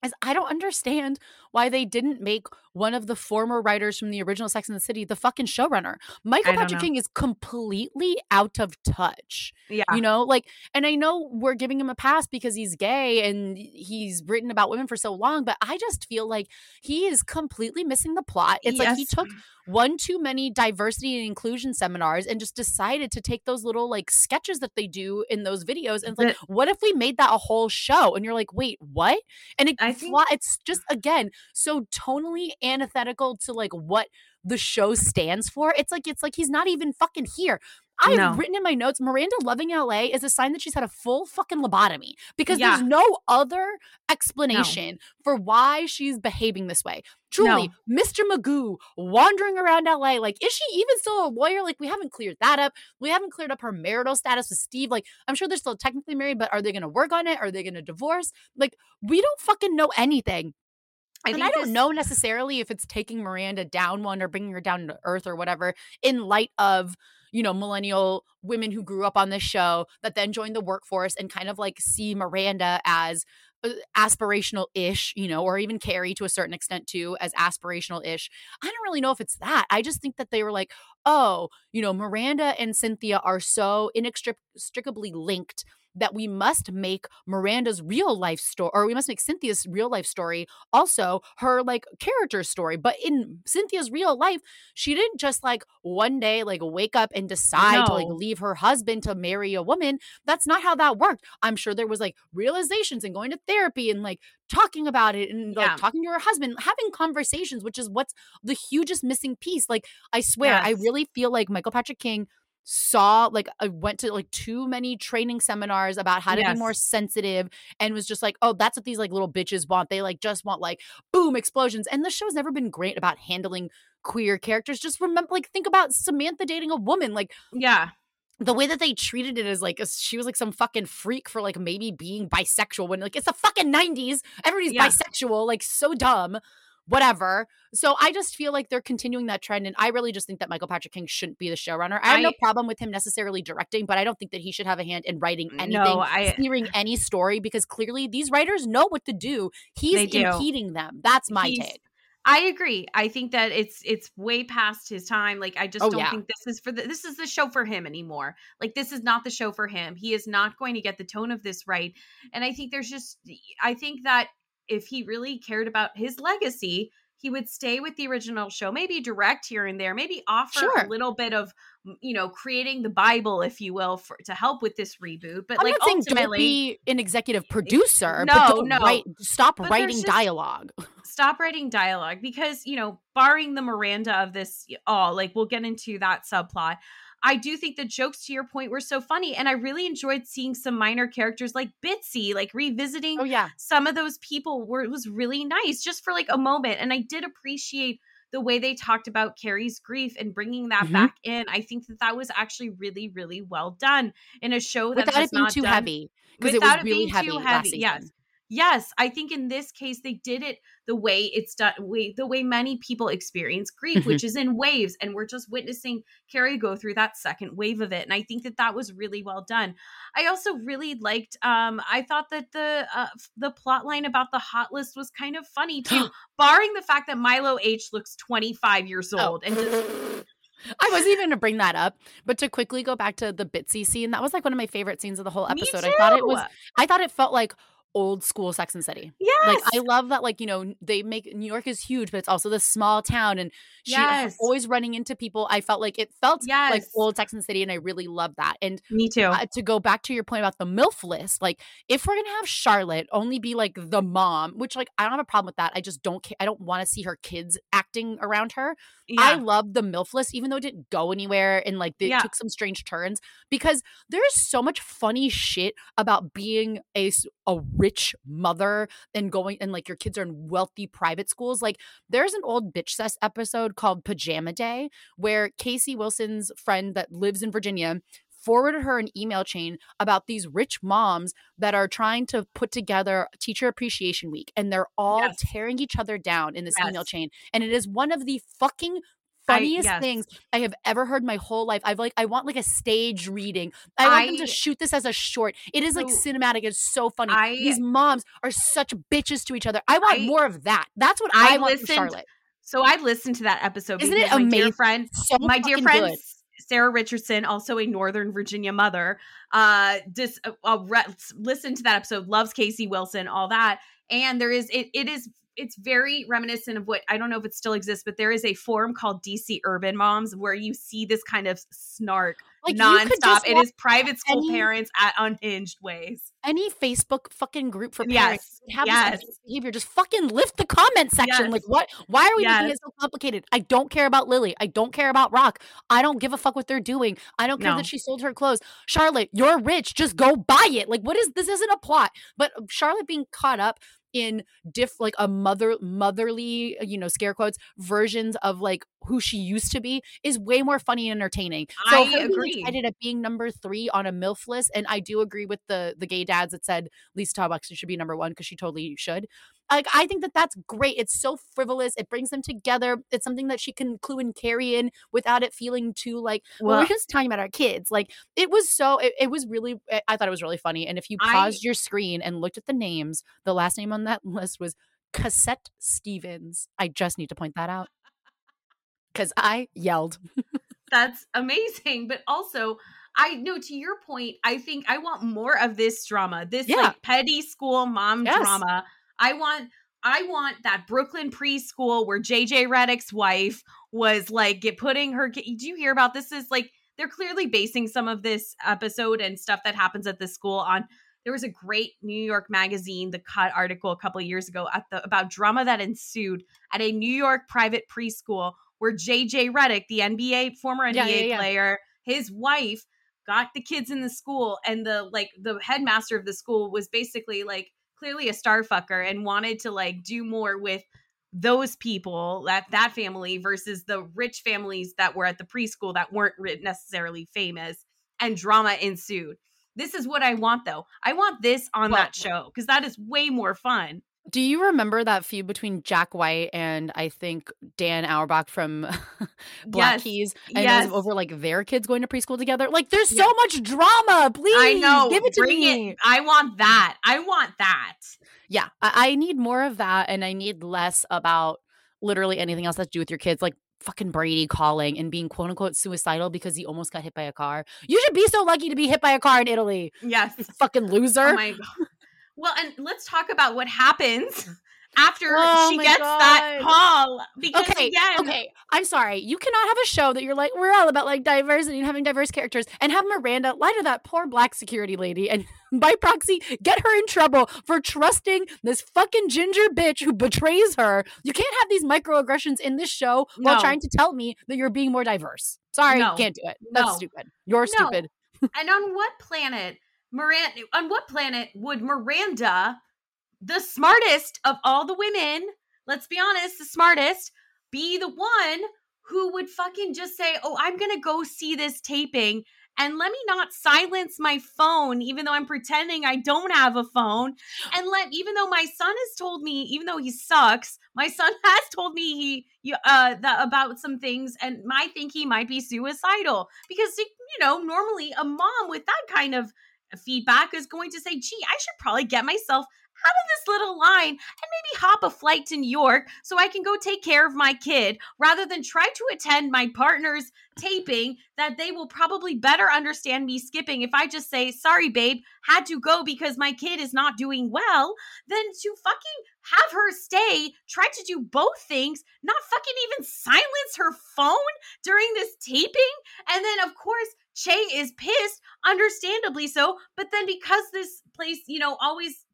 is I don't understand why they didn't make one of the former writers from the original Sex and the City the fucking showrunner. Michael Patrick King is completely out of touch. Yeah. You know, like, and I know we're giving him a pass because he's gay and he's written about women for so long, but I just feel like he is completely missing the plot. It's yes. like he took one too many diversity and inclusion seminars and just decided to take those little like sketches that they do in those videos and it's like, what if we made that a whole show? And you're like, wait, what? And it, I think it's just again so tonally antithetical to like what the show stands for. It's like it's like he's not even fucking here. I've no. written in my notes Miranda loving LA is a sign that she's had a full fucking lobotomy because yeah. there's no other explanation no. for why she's behaving this way. Truly, no. Mr. Magoo wandering around LA, like, is she even still a lawyer? Like, we haven't cleared that up. We haven't cleared up her marital status with Steve. Like, I'm sure they're still technically married, but are they going to work on it? Are they going to divorce? Like, we don't fucking know anything. I and I don't this- know necessarily if it's taking Miranda down one or bringing her down to earth or whatever in light of you know, millennial women who grew up on this show that then joined the workforce and kind of like see Miranda as uh, aspirational ish, you know, or even Carrie to a certain extent too as aspirational ish. I don't really know if it's that. I just think that they were like, oh, you know, Miranda and Cynthia are so inextricably linked that we must make Miranda's real life story, or we must make Cynthia's real life story also her like character story. But in Cynthia's real life, she didn't just like one day like wake up and decide no. to like leave her husband to marry a woman. That's not how that worked. I'm sure there was like realizations and going to therapy and like talking about it and like yeah. talking to her husband, having conversations, which is what's the hugest missing piece. Like, I swear, yes. I really feel like Michael Patrick King saw like I went to like too many training seminars about how to yes. be more sensitive and was just like, oh, that's what these like little bitches want. They like just want like boom explosions. And the show's never been great about handling queer characters. Just remember like think about Samantha dating a woman. Like yeah. The way that they treated it as like she was like some fucking freak for like maybe being bisexual when like it's the fucking 90s. Everybody's yeah. bisexual, like so dumb whatever. So I just feel like they're continuing that trend. And I really just think that Michael Patrick King shouldn't be the showrunner. I have I, no problem with him necessarily directing, but I don't think that he should have a hand in writing anything, no, I, steering any story, because clearly these writers know what to do. He's impeding them. That's my He's, take. I agree. I think that it's it's way past his time. Like I just oh, don't yeah. think this is for the, this is the show for him anymore. Like this is not the show for him. He is not going to get the tone of this right. And I think there's just I think that if he really cared about his legacy, he would stay with the original show, maybe direct here and there, maybe offer sure. a little bit of, you know, creating the Bible, if you will, for to help with this reboot. But I'm like ultimately, be an executive producer. No, no, write, stop but writing just, dialogue. (laughs) Stop writing dialogue because you know, barring the Miranda of this all, like we'll get into that subplot. I do think the jokes to your point were so funny. And I really enjoyed seeing some minor characters like Bitsy, like revisiting oh, yeah. some of those people were it was really nice just for like a moment. And I did appreciate the way they talked about Carrie's grief and bringing that mm-hmm. back in. I think that that was actually really, really well done in a show that without it being too done, heavy because it was really heavy, heavy. Yes, yes i think in this case they did it the way it's done way the way many people experience grief mm-hmm. which is in waves and we're just witnessing carrie go through that second wave of it and i think that that was really well done i also really liked um i thought that the uh, the plot line about the hot list was kind of funny too (gasps) barring the fact that milo h looks 25 years oh. old oh. and just (laughs) I wasn't even gonna bring that up, but to quickly go back to the Bitsy scene, that was like one of my favorite scenes of the whole episode. I thought it was I thought it felt like old school Sex and City. Yes. Like I love that like, you know, they make New York is huge, but it's also this small town and she yes. always running into people. I felt like it felt yes. like old Sex and City and I really love that. And me too. Uh, to go back to your point about the MILF list, like if we're going to have Charlotte only be like the mom, which like I don't have a problem with that. I just don't I don't want to see her kids acting around her. Yeah. I love the MILF list, even though it didn't go anywhere and like they yeah. took some strange turns because there's so much funny shit about being a, a rich mother and going and like your kids are in wealthy private schools. Like there's an old Bitch Sesh episode called Pajama Day where Casey Wilson's friend that lives in Virginia forwarded her an email chain about these rich moms that are trying to put together teacher appreciation week and they're all yes. tearing each other down in this yes. email chain and it is one of the fucking funniest yes. things I have ever heard my whole life. I've like I want like a stage reading. I want them to shoot this as a short. It is like So, cinematic. It's so funny. I- These moms are such bitches to each other. I want I- more of that. That's what I, I want from Charlotte. So I listened to that episode Isn't it my dear friend, So my dear friend good. Sarah Richardson, also a Northern Virginia mother, uh, dis, uh, uh, re- listened to that episode, loves Casey Wilson, all that, and there is it. It is it's very reminiscent of what I don't know if it still exists, but there is a forum called DC Urban Moms where you see this kind of snark Like, nonstop. It is private school any- parents at unhinged ways. Any Facebook fucking group for Yes, parents have yes. this behavior. Just fucking lift the comment section. Yes. Like what? Why are we making it so complicated? I don't care about Lily. I don't care about Rock. I don't give a fuck what they're doing. I don't care No. that she sold her clothes. Charlotte, you're rich. Just go buy it. Like what is this? Isn't a plot. But Charlotte being caught up in diff like a mother motherly you know scare quotes versions of like who she used to be is way more funny and entertaining so I agree. excited at being number three on a milf list and i do agree with the the gay dads that said lisa Buxton should be number one because she totally should like i think that that's great it's so frivolous it brings them together it's something that she can clue and Carrie in without it feeling too like well, Well- we're just talking about our kids like it was so it, it was really I- i thought it was really funny and if you I- paused your screen and looked at the names the last name on that (laughs) list was cassette stevens i just need to point that out because i yelled (laughs) That's amazing. But also, I know to your point, I think I want more of this drama, this Yeah. like petty school mom Yes. drama. I want I want that Brooklyn preschool where JJ Redick's wife was like get putting her do you hear about this is like they're clearly basing some of this episode and stuff that happens at the school on there was a great New York magazine the cut article a couple of years ago at the about drama that ensued at a New York private preschool where JJ Redick the NBA former NBA Yeah, yeah, yeah. player his wife got the kids in the school and the like the headmaster of the school was basically like clearly a star fucker and wanted to like do more with those people that that family versus the rich families that were at the preschool that weren't ri- necessarily famous and drama ensued. This is what i want though. I want this on Well- that show because that is way more fun Do you remember that feud between Jack White and I think Dan Auerbach from (laughs) Black Yes, Keys? And yes. over like their kids going to preschool together. Like, there's so much drama. Please, i know give it to bring me. it i want that i want that Yeah, I-, I need more of that, and I need less about literally anything else that to do with your kids, like fucking Brady calling and being quote unquote suicidal because he almost got hit by a car. You should be so lucky to be hit by a car in Italy, yes you fucking loser. Oh my god. Well, and let's talk about what happens (laughs) after Oh she gets that call. Because okay, again, okay. I'm sorry. You cannot have a show that you're like, we're all about like diversity and having diverse characters and have Miranda lie to that poor black security lady and (laughs) by proxy get her in trouble for trusting this fucking ginger bitch who betrays her. You can't have these microaggressions in this show while trying to tell me that you're being more diverse. Sorry, No. can't do it. That's No. stupid. You're No. stupid. (laughs) and on what planet, Miranda? On what planet would Miranda, the smartest of all the women, let's be honest, the smartest, be the one who would fucking just say, "Oh, I'm gonna go see this taping." And let me not silence my phone, even though I'm pretending I don't have a phone. And let, even though my son has told me, even though he sucks, my son (laughs) has told me he, uh, about some things, and I think he might be suicidal because you know normally a mom with that kind of feedback is going to say, "Gee, I should probably get myself out of this little line and maybe hop a flight to New York so I can go take care of my kid rather than try to attend my partner's taping that they will probably better understand me skipping if I just say, sorry, babe, had to go because my kid is not doing well, than to fucking have her stay, try to do both things, not fucking even silence her phone during this taping. And then, of course, Che is pissed, understandably so. But then, because this place, you know, always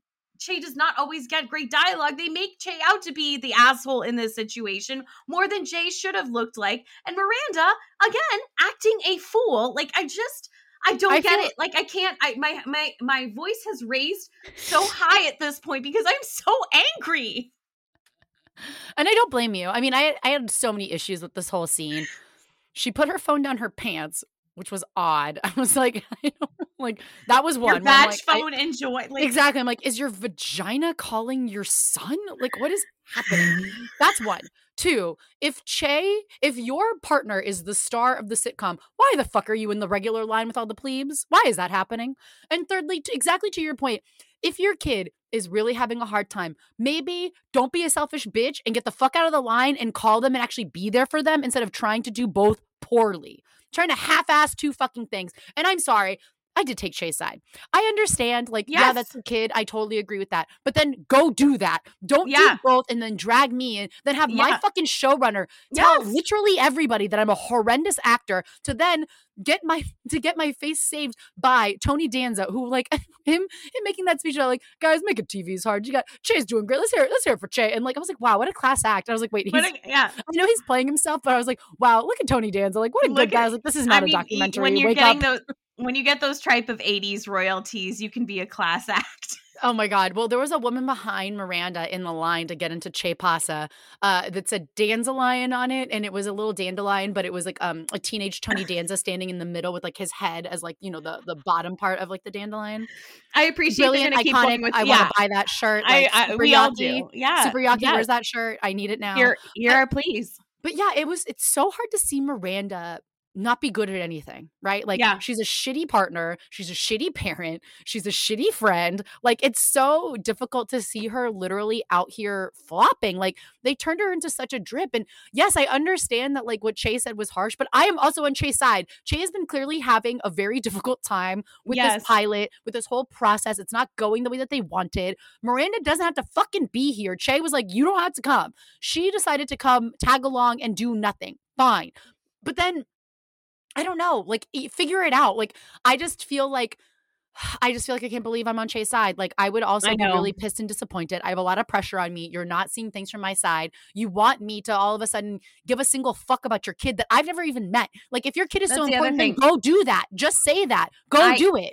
Che does not always get great dialogue. They make Che out to be the asshole in this situation more than Jay should have looked like. And Miranda, again, acting a fool. Like I just I don't I get feel- it. Like I can't I my my my voice has raised so (laughs) high at this point because I'm so angry. And I don't blame you. I mean, I I had so many issues with this whole scene. She put her phone down her pants which was odd. (laughs) I was like, (laughs) I don't, (laughs) like that was one. Your batch like, phone I, enjoy like exactly. I'm like, is your vagina calling your son? Like, what is happening? That's one. Two, if Che, if your partner is the star of the sitcom, why the fuck are you in the regular line with all the plebes? Why is that happening? And thirdly, to, exactly to your point, if your kid is really having a hard time, maybe don't be a selfish bitch and get the fuck out of the line and call them and actually be there for them instead of trying to do both poorly. Trying to half ass two fucking things. And I'm sorry, I did take Che's side. I understand, like, yes. yeah, that's a kid. I totally agree with that. But then go do that. Don't yeah. do both and then drag me in. Then have yeah. my fucking showrunner tell yes. literally everybody that I'm a horrendous actor to then get my to get my face saved by Tony Danza, who like (laughs) him him making that speech about like, guys, making TV is hard. You got Che's doing great. Let's hear it. Let's hear it for Che. And like I was like, wow, what a class act. I was like, wait, he's, a, yeah. I know he's playing himself, but I was like, wow, look at Tony Danza. Like, what a look good guy. I was like, this is not I a mean, documentary. When you're Wake getting up. those when you get those type of 80s royalties, you can be a class (laughs) act. Oh my God. Well, there was a woman behind Miranda in the line to get into Che Pasa uh, that said Danzalion on it. And it was a little dandelion, but it was like um, a teenage Tony (laughs) Danza standing in the middle with like his head as like, you know, the, the bottom part of like the dandelion. I appreciate Brilliant, iconic. With, I yeah. want to buy that shirt. Like, I, I we all do. Yeah. Super Yaki yeah. wears that shirt. I need it now. Here, here, please. But yeah, it was, it's so hard to see Miranda not be good at anything, right? Like yeah. she's a shitty partner, she's a shitty parent, she's a shitty friend. Like it's so difficult to see her literally out here flopping. Like they turned her into such a drip. And yes, I understand that like what Che said was harsh, but I am also on Che's side. Che has been clearly having a very (laughs) difficult time with yes. this pilot, with this whole process. It's not going the way that they wanted. Miranda doesn't have to fucking be here. Che was like, you don't have to come. She decided to come, tag along, and do nothing. Fine. But then I don't know. Like, figure it out. Like, I just feel like. (sighs) I just feel like I can't believe I'm on Che's side. Like I would also I be really pissed and disappointed. I have a lot of pressure on me. You're not seeing things from my side. You want me to all of a sudden give a single fuck about your kid that I've never even met. Like if your kid is That's so important, then go do that. Just say that. Go I, do it.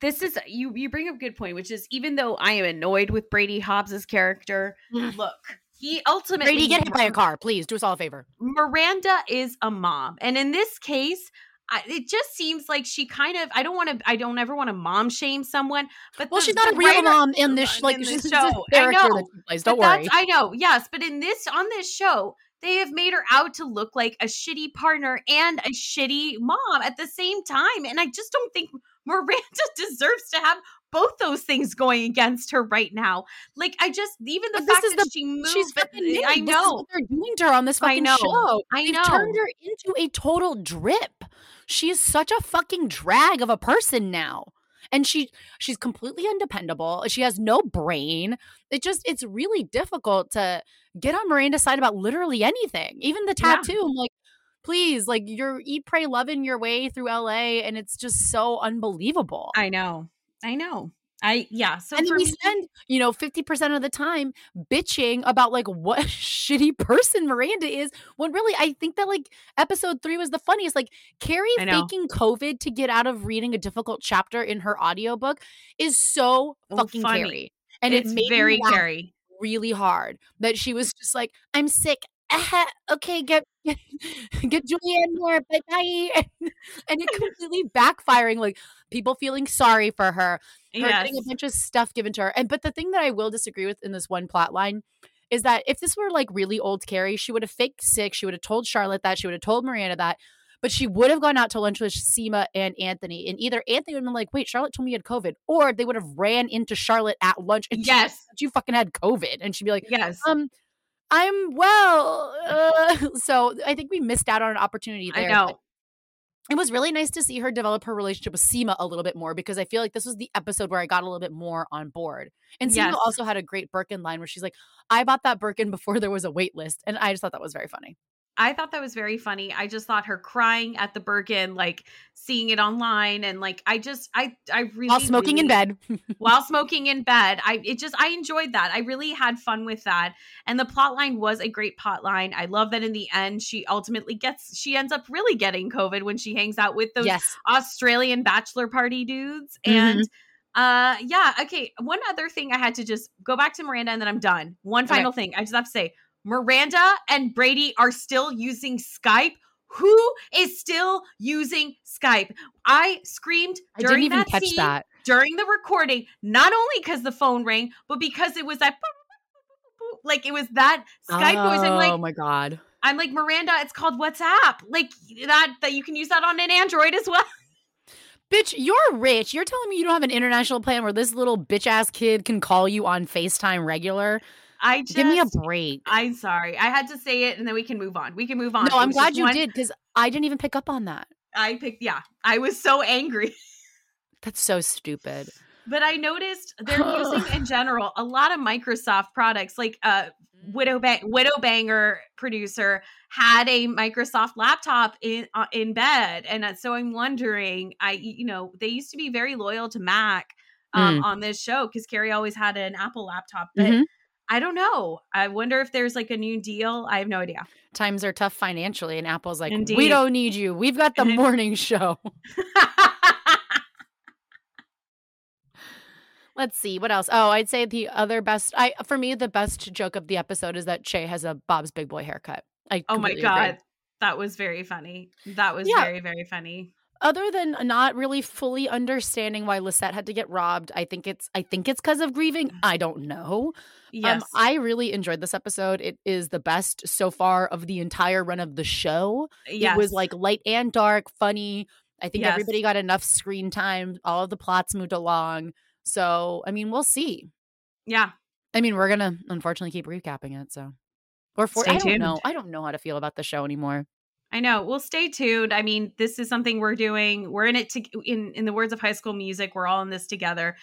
This is you. You bring up a good point, which is even though I am annoyed with Brady Hobbes's character, (sighs) look, he ultimately Brady get hit by a car. Please do us all a favor. Miranda is a mom, and in this case, I, it just seems like she kind of I don't want to I don't ever want to mom shame someone but well the, she's not a real mom in this like in this show I know plays, don't worry I know yes but in this on this show they have made her out to look like a shitty partner and a shitty mom at the same time and I just don't think Miranda (laughs) deserves to have both those things going against her right now. Like I just even the but fact that the, she moved. She's fucking I know they're doing to her on this fucking I know, show. I They've know. turned her into a total drip. She's such a fucking drag of a person now. And she she's completely undependable. She has no brain. It just it's really difficult to get on Miranda's side about literally anything. Even the tattoo. Yeah. I'm like, please, like you're eat, pray, loving your way through LA, and it's just so unbelievable. I know. I know. I yeah. So and we me, spend you know fifty percent of the time bitching about like what (laughs) shitty person Miranda is. When really, I think that like episode three was the funniest. Like Carrie faking COVID to get out of reading a difficult chapter in her audiobook is so oh, fucking funny. Carrie, and it's it made very Carrie really hard that she was just like, "I'm sick uh, okay, get get, (laughs) get Julianne Moore, bye bye. (laughs) And, and it completely backfiring, like people feeling sorry for her, her yes. getting a bunch of stuff given to her. And but the thing that I will disagree with in this one plot line is that if this were like really old Carrie, she would have faked sick. She would have told Charlotte that. She would have told Miranda that. But she would have gone out to lunch with Seema and Anthony. And either Anthony would have been like, wait, Charlotte told me you had COVID. Or they would have ran into Charlotte at lunch and yes. you fucking had COVID. And she'd be like, yes. Um, I'm well. Uh, (laughs) so I think we missed out on an opportunity there. I know. It was really nice to see her develop her relationship with Seema a little bit more because I feel like this was the episode where I got a little bit more on board. And Seema yes. also had a great Birkin line where she's like, I bought that Birkin before there was a wait list. And I just thought that was very funny. I thought that was very funny. I just thought her crying at the Birkin, like seeing it online, and like I just I I really while smoking really, in bed, (laughs) while smoking in bed. I it just I enjoyed that. I really had fun with that, and the plot line was a great plot line. I love that in the end she ultimately gets she ends up really getting COVID when she hangs out with those yes. Australian bachelor party dudes, mm-hmm. and. Uh yeah, okay. One other thing I had to just go back to Miranda and then I'm done. One final okay. thing. I just have to say Miranda and Brady are still using Skype. who is still using Skype? I screamed I during didn't even that catch scene, that. during the recording, not only because the phone rang, but because it was that like it was that Skype voice. I'm like, Oh my god. I'm like Miranda. It's called WhatsApp. Like that. That you can use that on an Android as well. Bitch, you're rich. You're telling me you don't have an international plan where this little bitch ass kid can call you on FaceTime regular? I just Give me a break. I'm sorry. I had to say it, and then we can move on. We can move on. No, I'm glad you one- did because I didn't even pick up on that. I picked. Yeah, I was so angry. (laughs) That's so stupid. But I noticed (sighs) they're using in general a lot of Microsoft products. Like uh, Widow Bang- Widow Banger producer had a Microsoft laptop in uh, in bed, and uh, so I'm wondering. I you know they used to be very loyal to Mac um, on this show because Carrie always had an Apple laptop, but. Mhm. I don't know. I wonder if there's like a new deal. I have no idea. Times are tough financially, and Apple's like, we don't need you. We've got the (laughs) morning show. (laughs) Let's see what else. Oh, I'd say the other best. I for me the best joke of the episode is that Che has a Bob's Big Boy haircut. I oh my completely agree. god, that was very funny. That was Yeah. very very funny. Other than not really fully understanding why Lisette had to get robbed, I think it's I think it's because of grieving. I don't know. Yes, Um, I really enjoyed this episode. It is the best so far of the entire run of the show. yes. It was like light and dark, funny. I think Yes. everybody got enough screen time. All of the plots moved along. So, I mean, we'll see. yeah. I mean, we're gonna unfortunately keep recapping it. So, or for Stay I don't know. I don't know how to feel about the show anymore. I know. Well, stay tuned. I mean, this is something we're doing. We're in it to in in the words of High School Music. We're all in this together.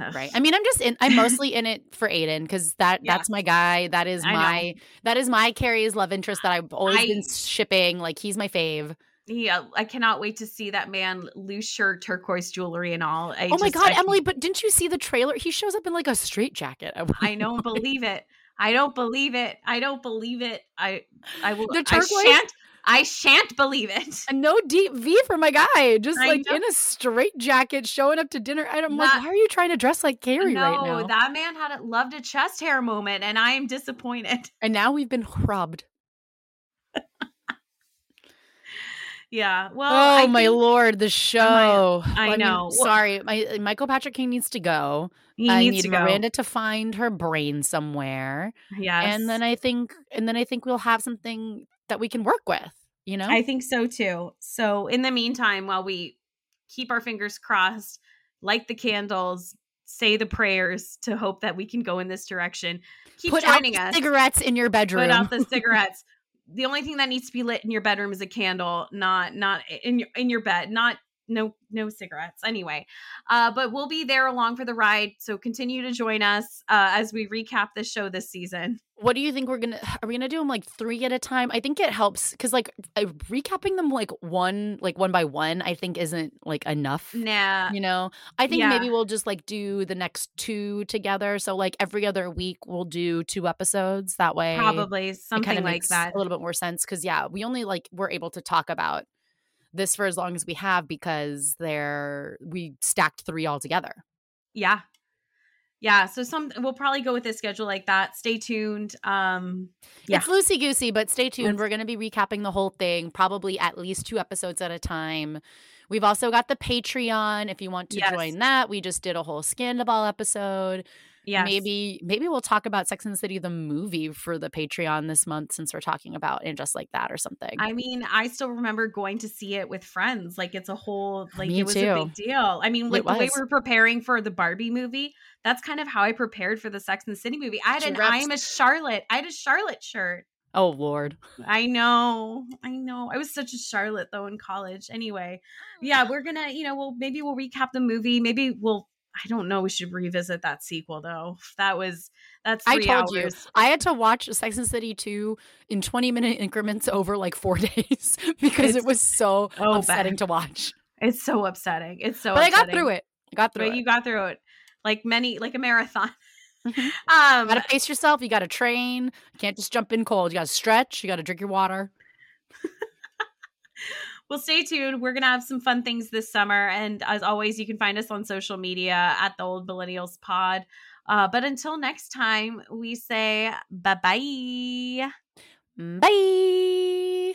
Ugh. Right. I mean, I'm just in. I'm mostly in it for Aidan because that Yeah. that's my guy. That is I know. my that is my Carrie's love interest that I've always I- been shipping. Like he's my fave. Yeah, I cannot wait to see that man loose shirt, turquoise jewelry, and all. I oh my god, I, Emily! But didn't you see the trailer? He shows up in like a straight jacket. I don't believe it. I don't believe it. I don't believe it. I I will. The I turquoise? shan't. I shan't believe it. And no deep V for my guy, just I like know. in a straight jacket, showing up to dinner. I'm like, That- why are you trying to dress like Carrie no, right now? that man had a loved a chest hair moment, and I am disappointed. (laughs) and now we've been robbed. Yeah. Well, oh I my think lord, the show. I mean, know. Well- sorry, my Michael Patrick King needs to go. he I needs need to go. Miranda to find her brain somewhere, Yes. and then I think, and then I think we'll have something that we can work with. You know, I think so too. So in the meantime, while we keep our fingers crossed, light the candles, say the prayers to hope that we can go in this direction. Keep put out joining the us. cigarettes in your bedroom. Put out the (laughs) cigarettes. the only thing that needs to be lit in your bedroom is a candle, not not in your in your bed, not no no cigarettes anyway uh but we'll be there along for the ride so continue to join us uh as we recap the show this season What do you think we're gonna? Are we gonna do them like three at a time? I think it helps because like uh, recapping them like one, like one by one, I think isn't like enough. nah You know, I think Yeah. maybe we'll just like do the next two together. So like every other week we'll do two episodes. That way, probably something like makes that a little bit more sense. Because yeah, we only like we're able to talk about this for as long as we have because they're we stacked three all together. yeah yeah so some we'll probably go with a schedule like that stay tuned um Yeah. It's loosey goosey, but stay tuned. We're going to be recapping the whole thing, probably at least two episodes at a time. We've also got the Patreon. If you want to Yes. join that, we just did a whole Scandal episode. Yes Maybe maybe we'll talk about Sex and the City the movie for the Patreon this month since we're talking about and just like that or something. I mean, I still remember going to see it with friends. Like it's a whole oh, like Me it was a big deal. I mean, like the way we're preparing for the Barbie movie, that's kind of how I prepared for the Sex and the City movie. I had an I am a Charlotte. I had a Charlotte shirt. oh Lord. I know. I know. I was such a Charlotte though in college. Anyway, oh, yeah, we're gonna, you know, we'll maybe we'll recap the movie. Maybe we'll I don't know. We should revisit that sequel though. That was that's I told you. I had to watch Sex and City 2 in 20 minute increments over like 4 (laughs) days because it was so so upsetting bad. to watch. It's so upsetting. It's so but I got through it. I got through But it. you got through it like many like a marathon. Mhm. (laughs) Um You gotta pace yourself. You gotta train. You can't just jump in cold. You gotta stretch. You gotta drink your water. (laughs) well stay tuned. We're gonna have some fun things this summer. And as always, you can find us on social media at the old millennials pod. Uh, but until next time, we say bye bye bye.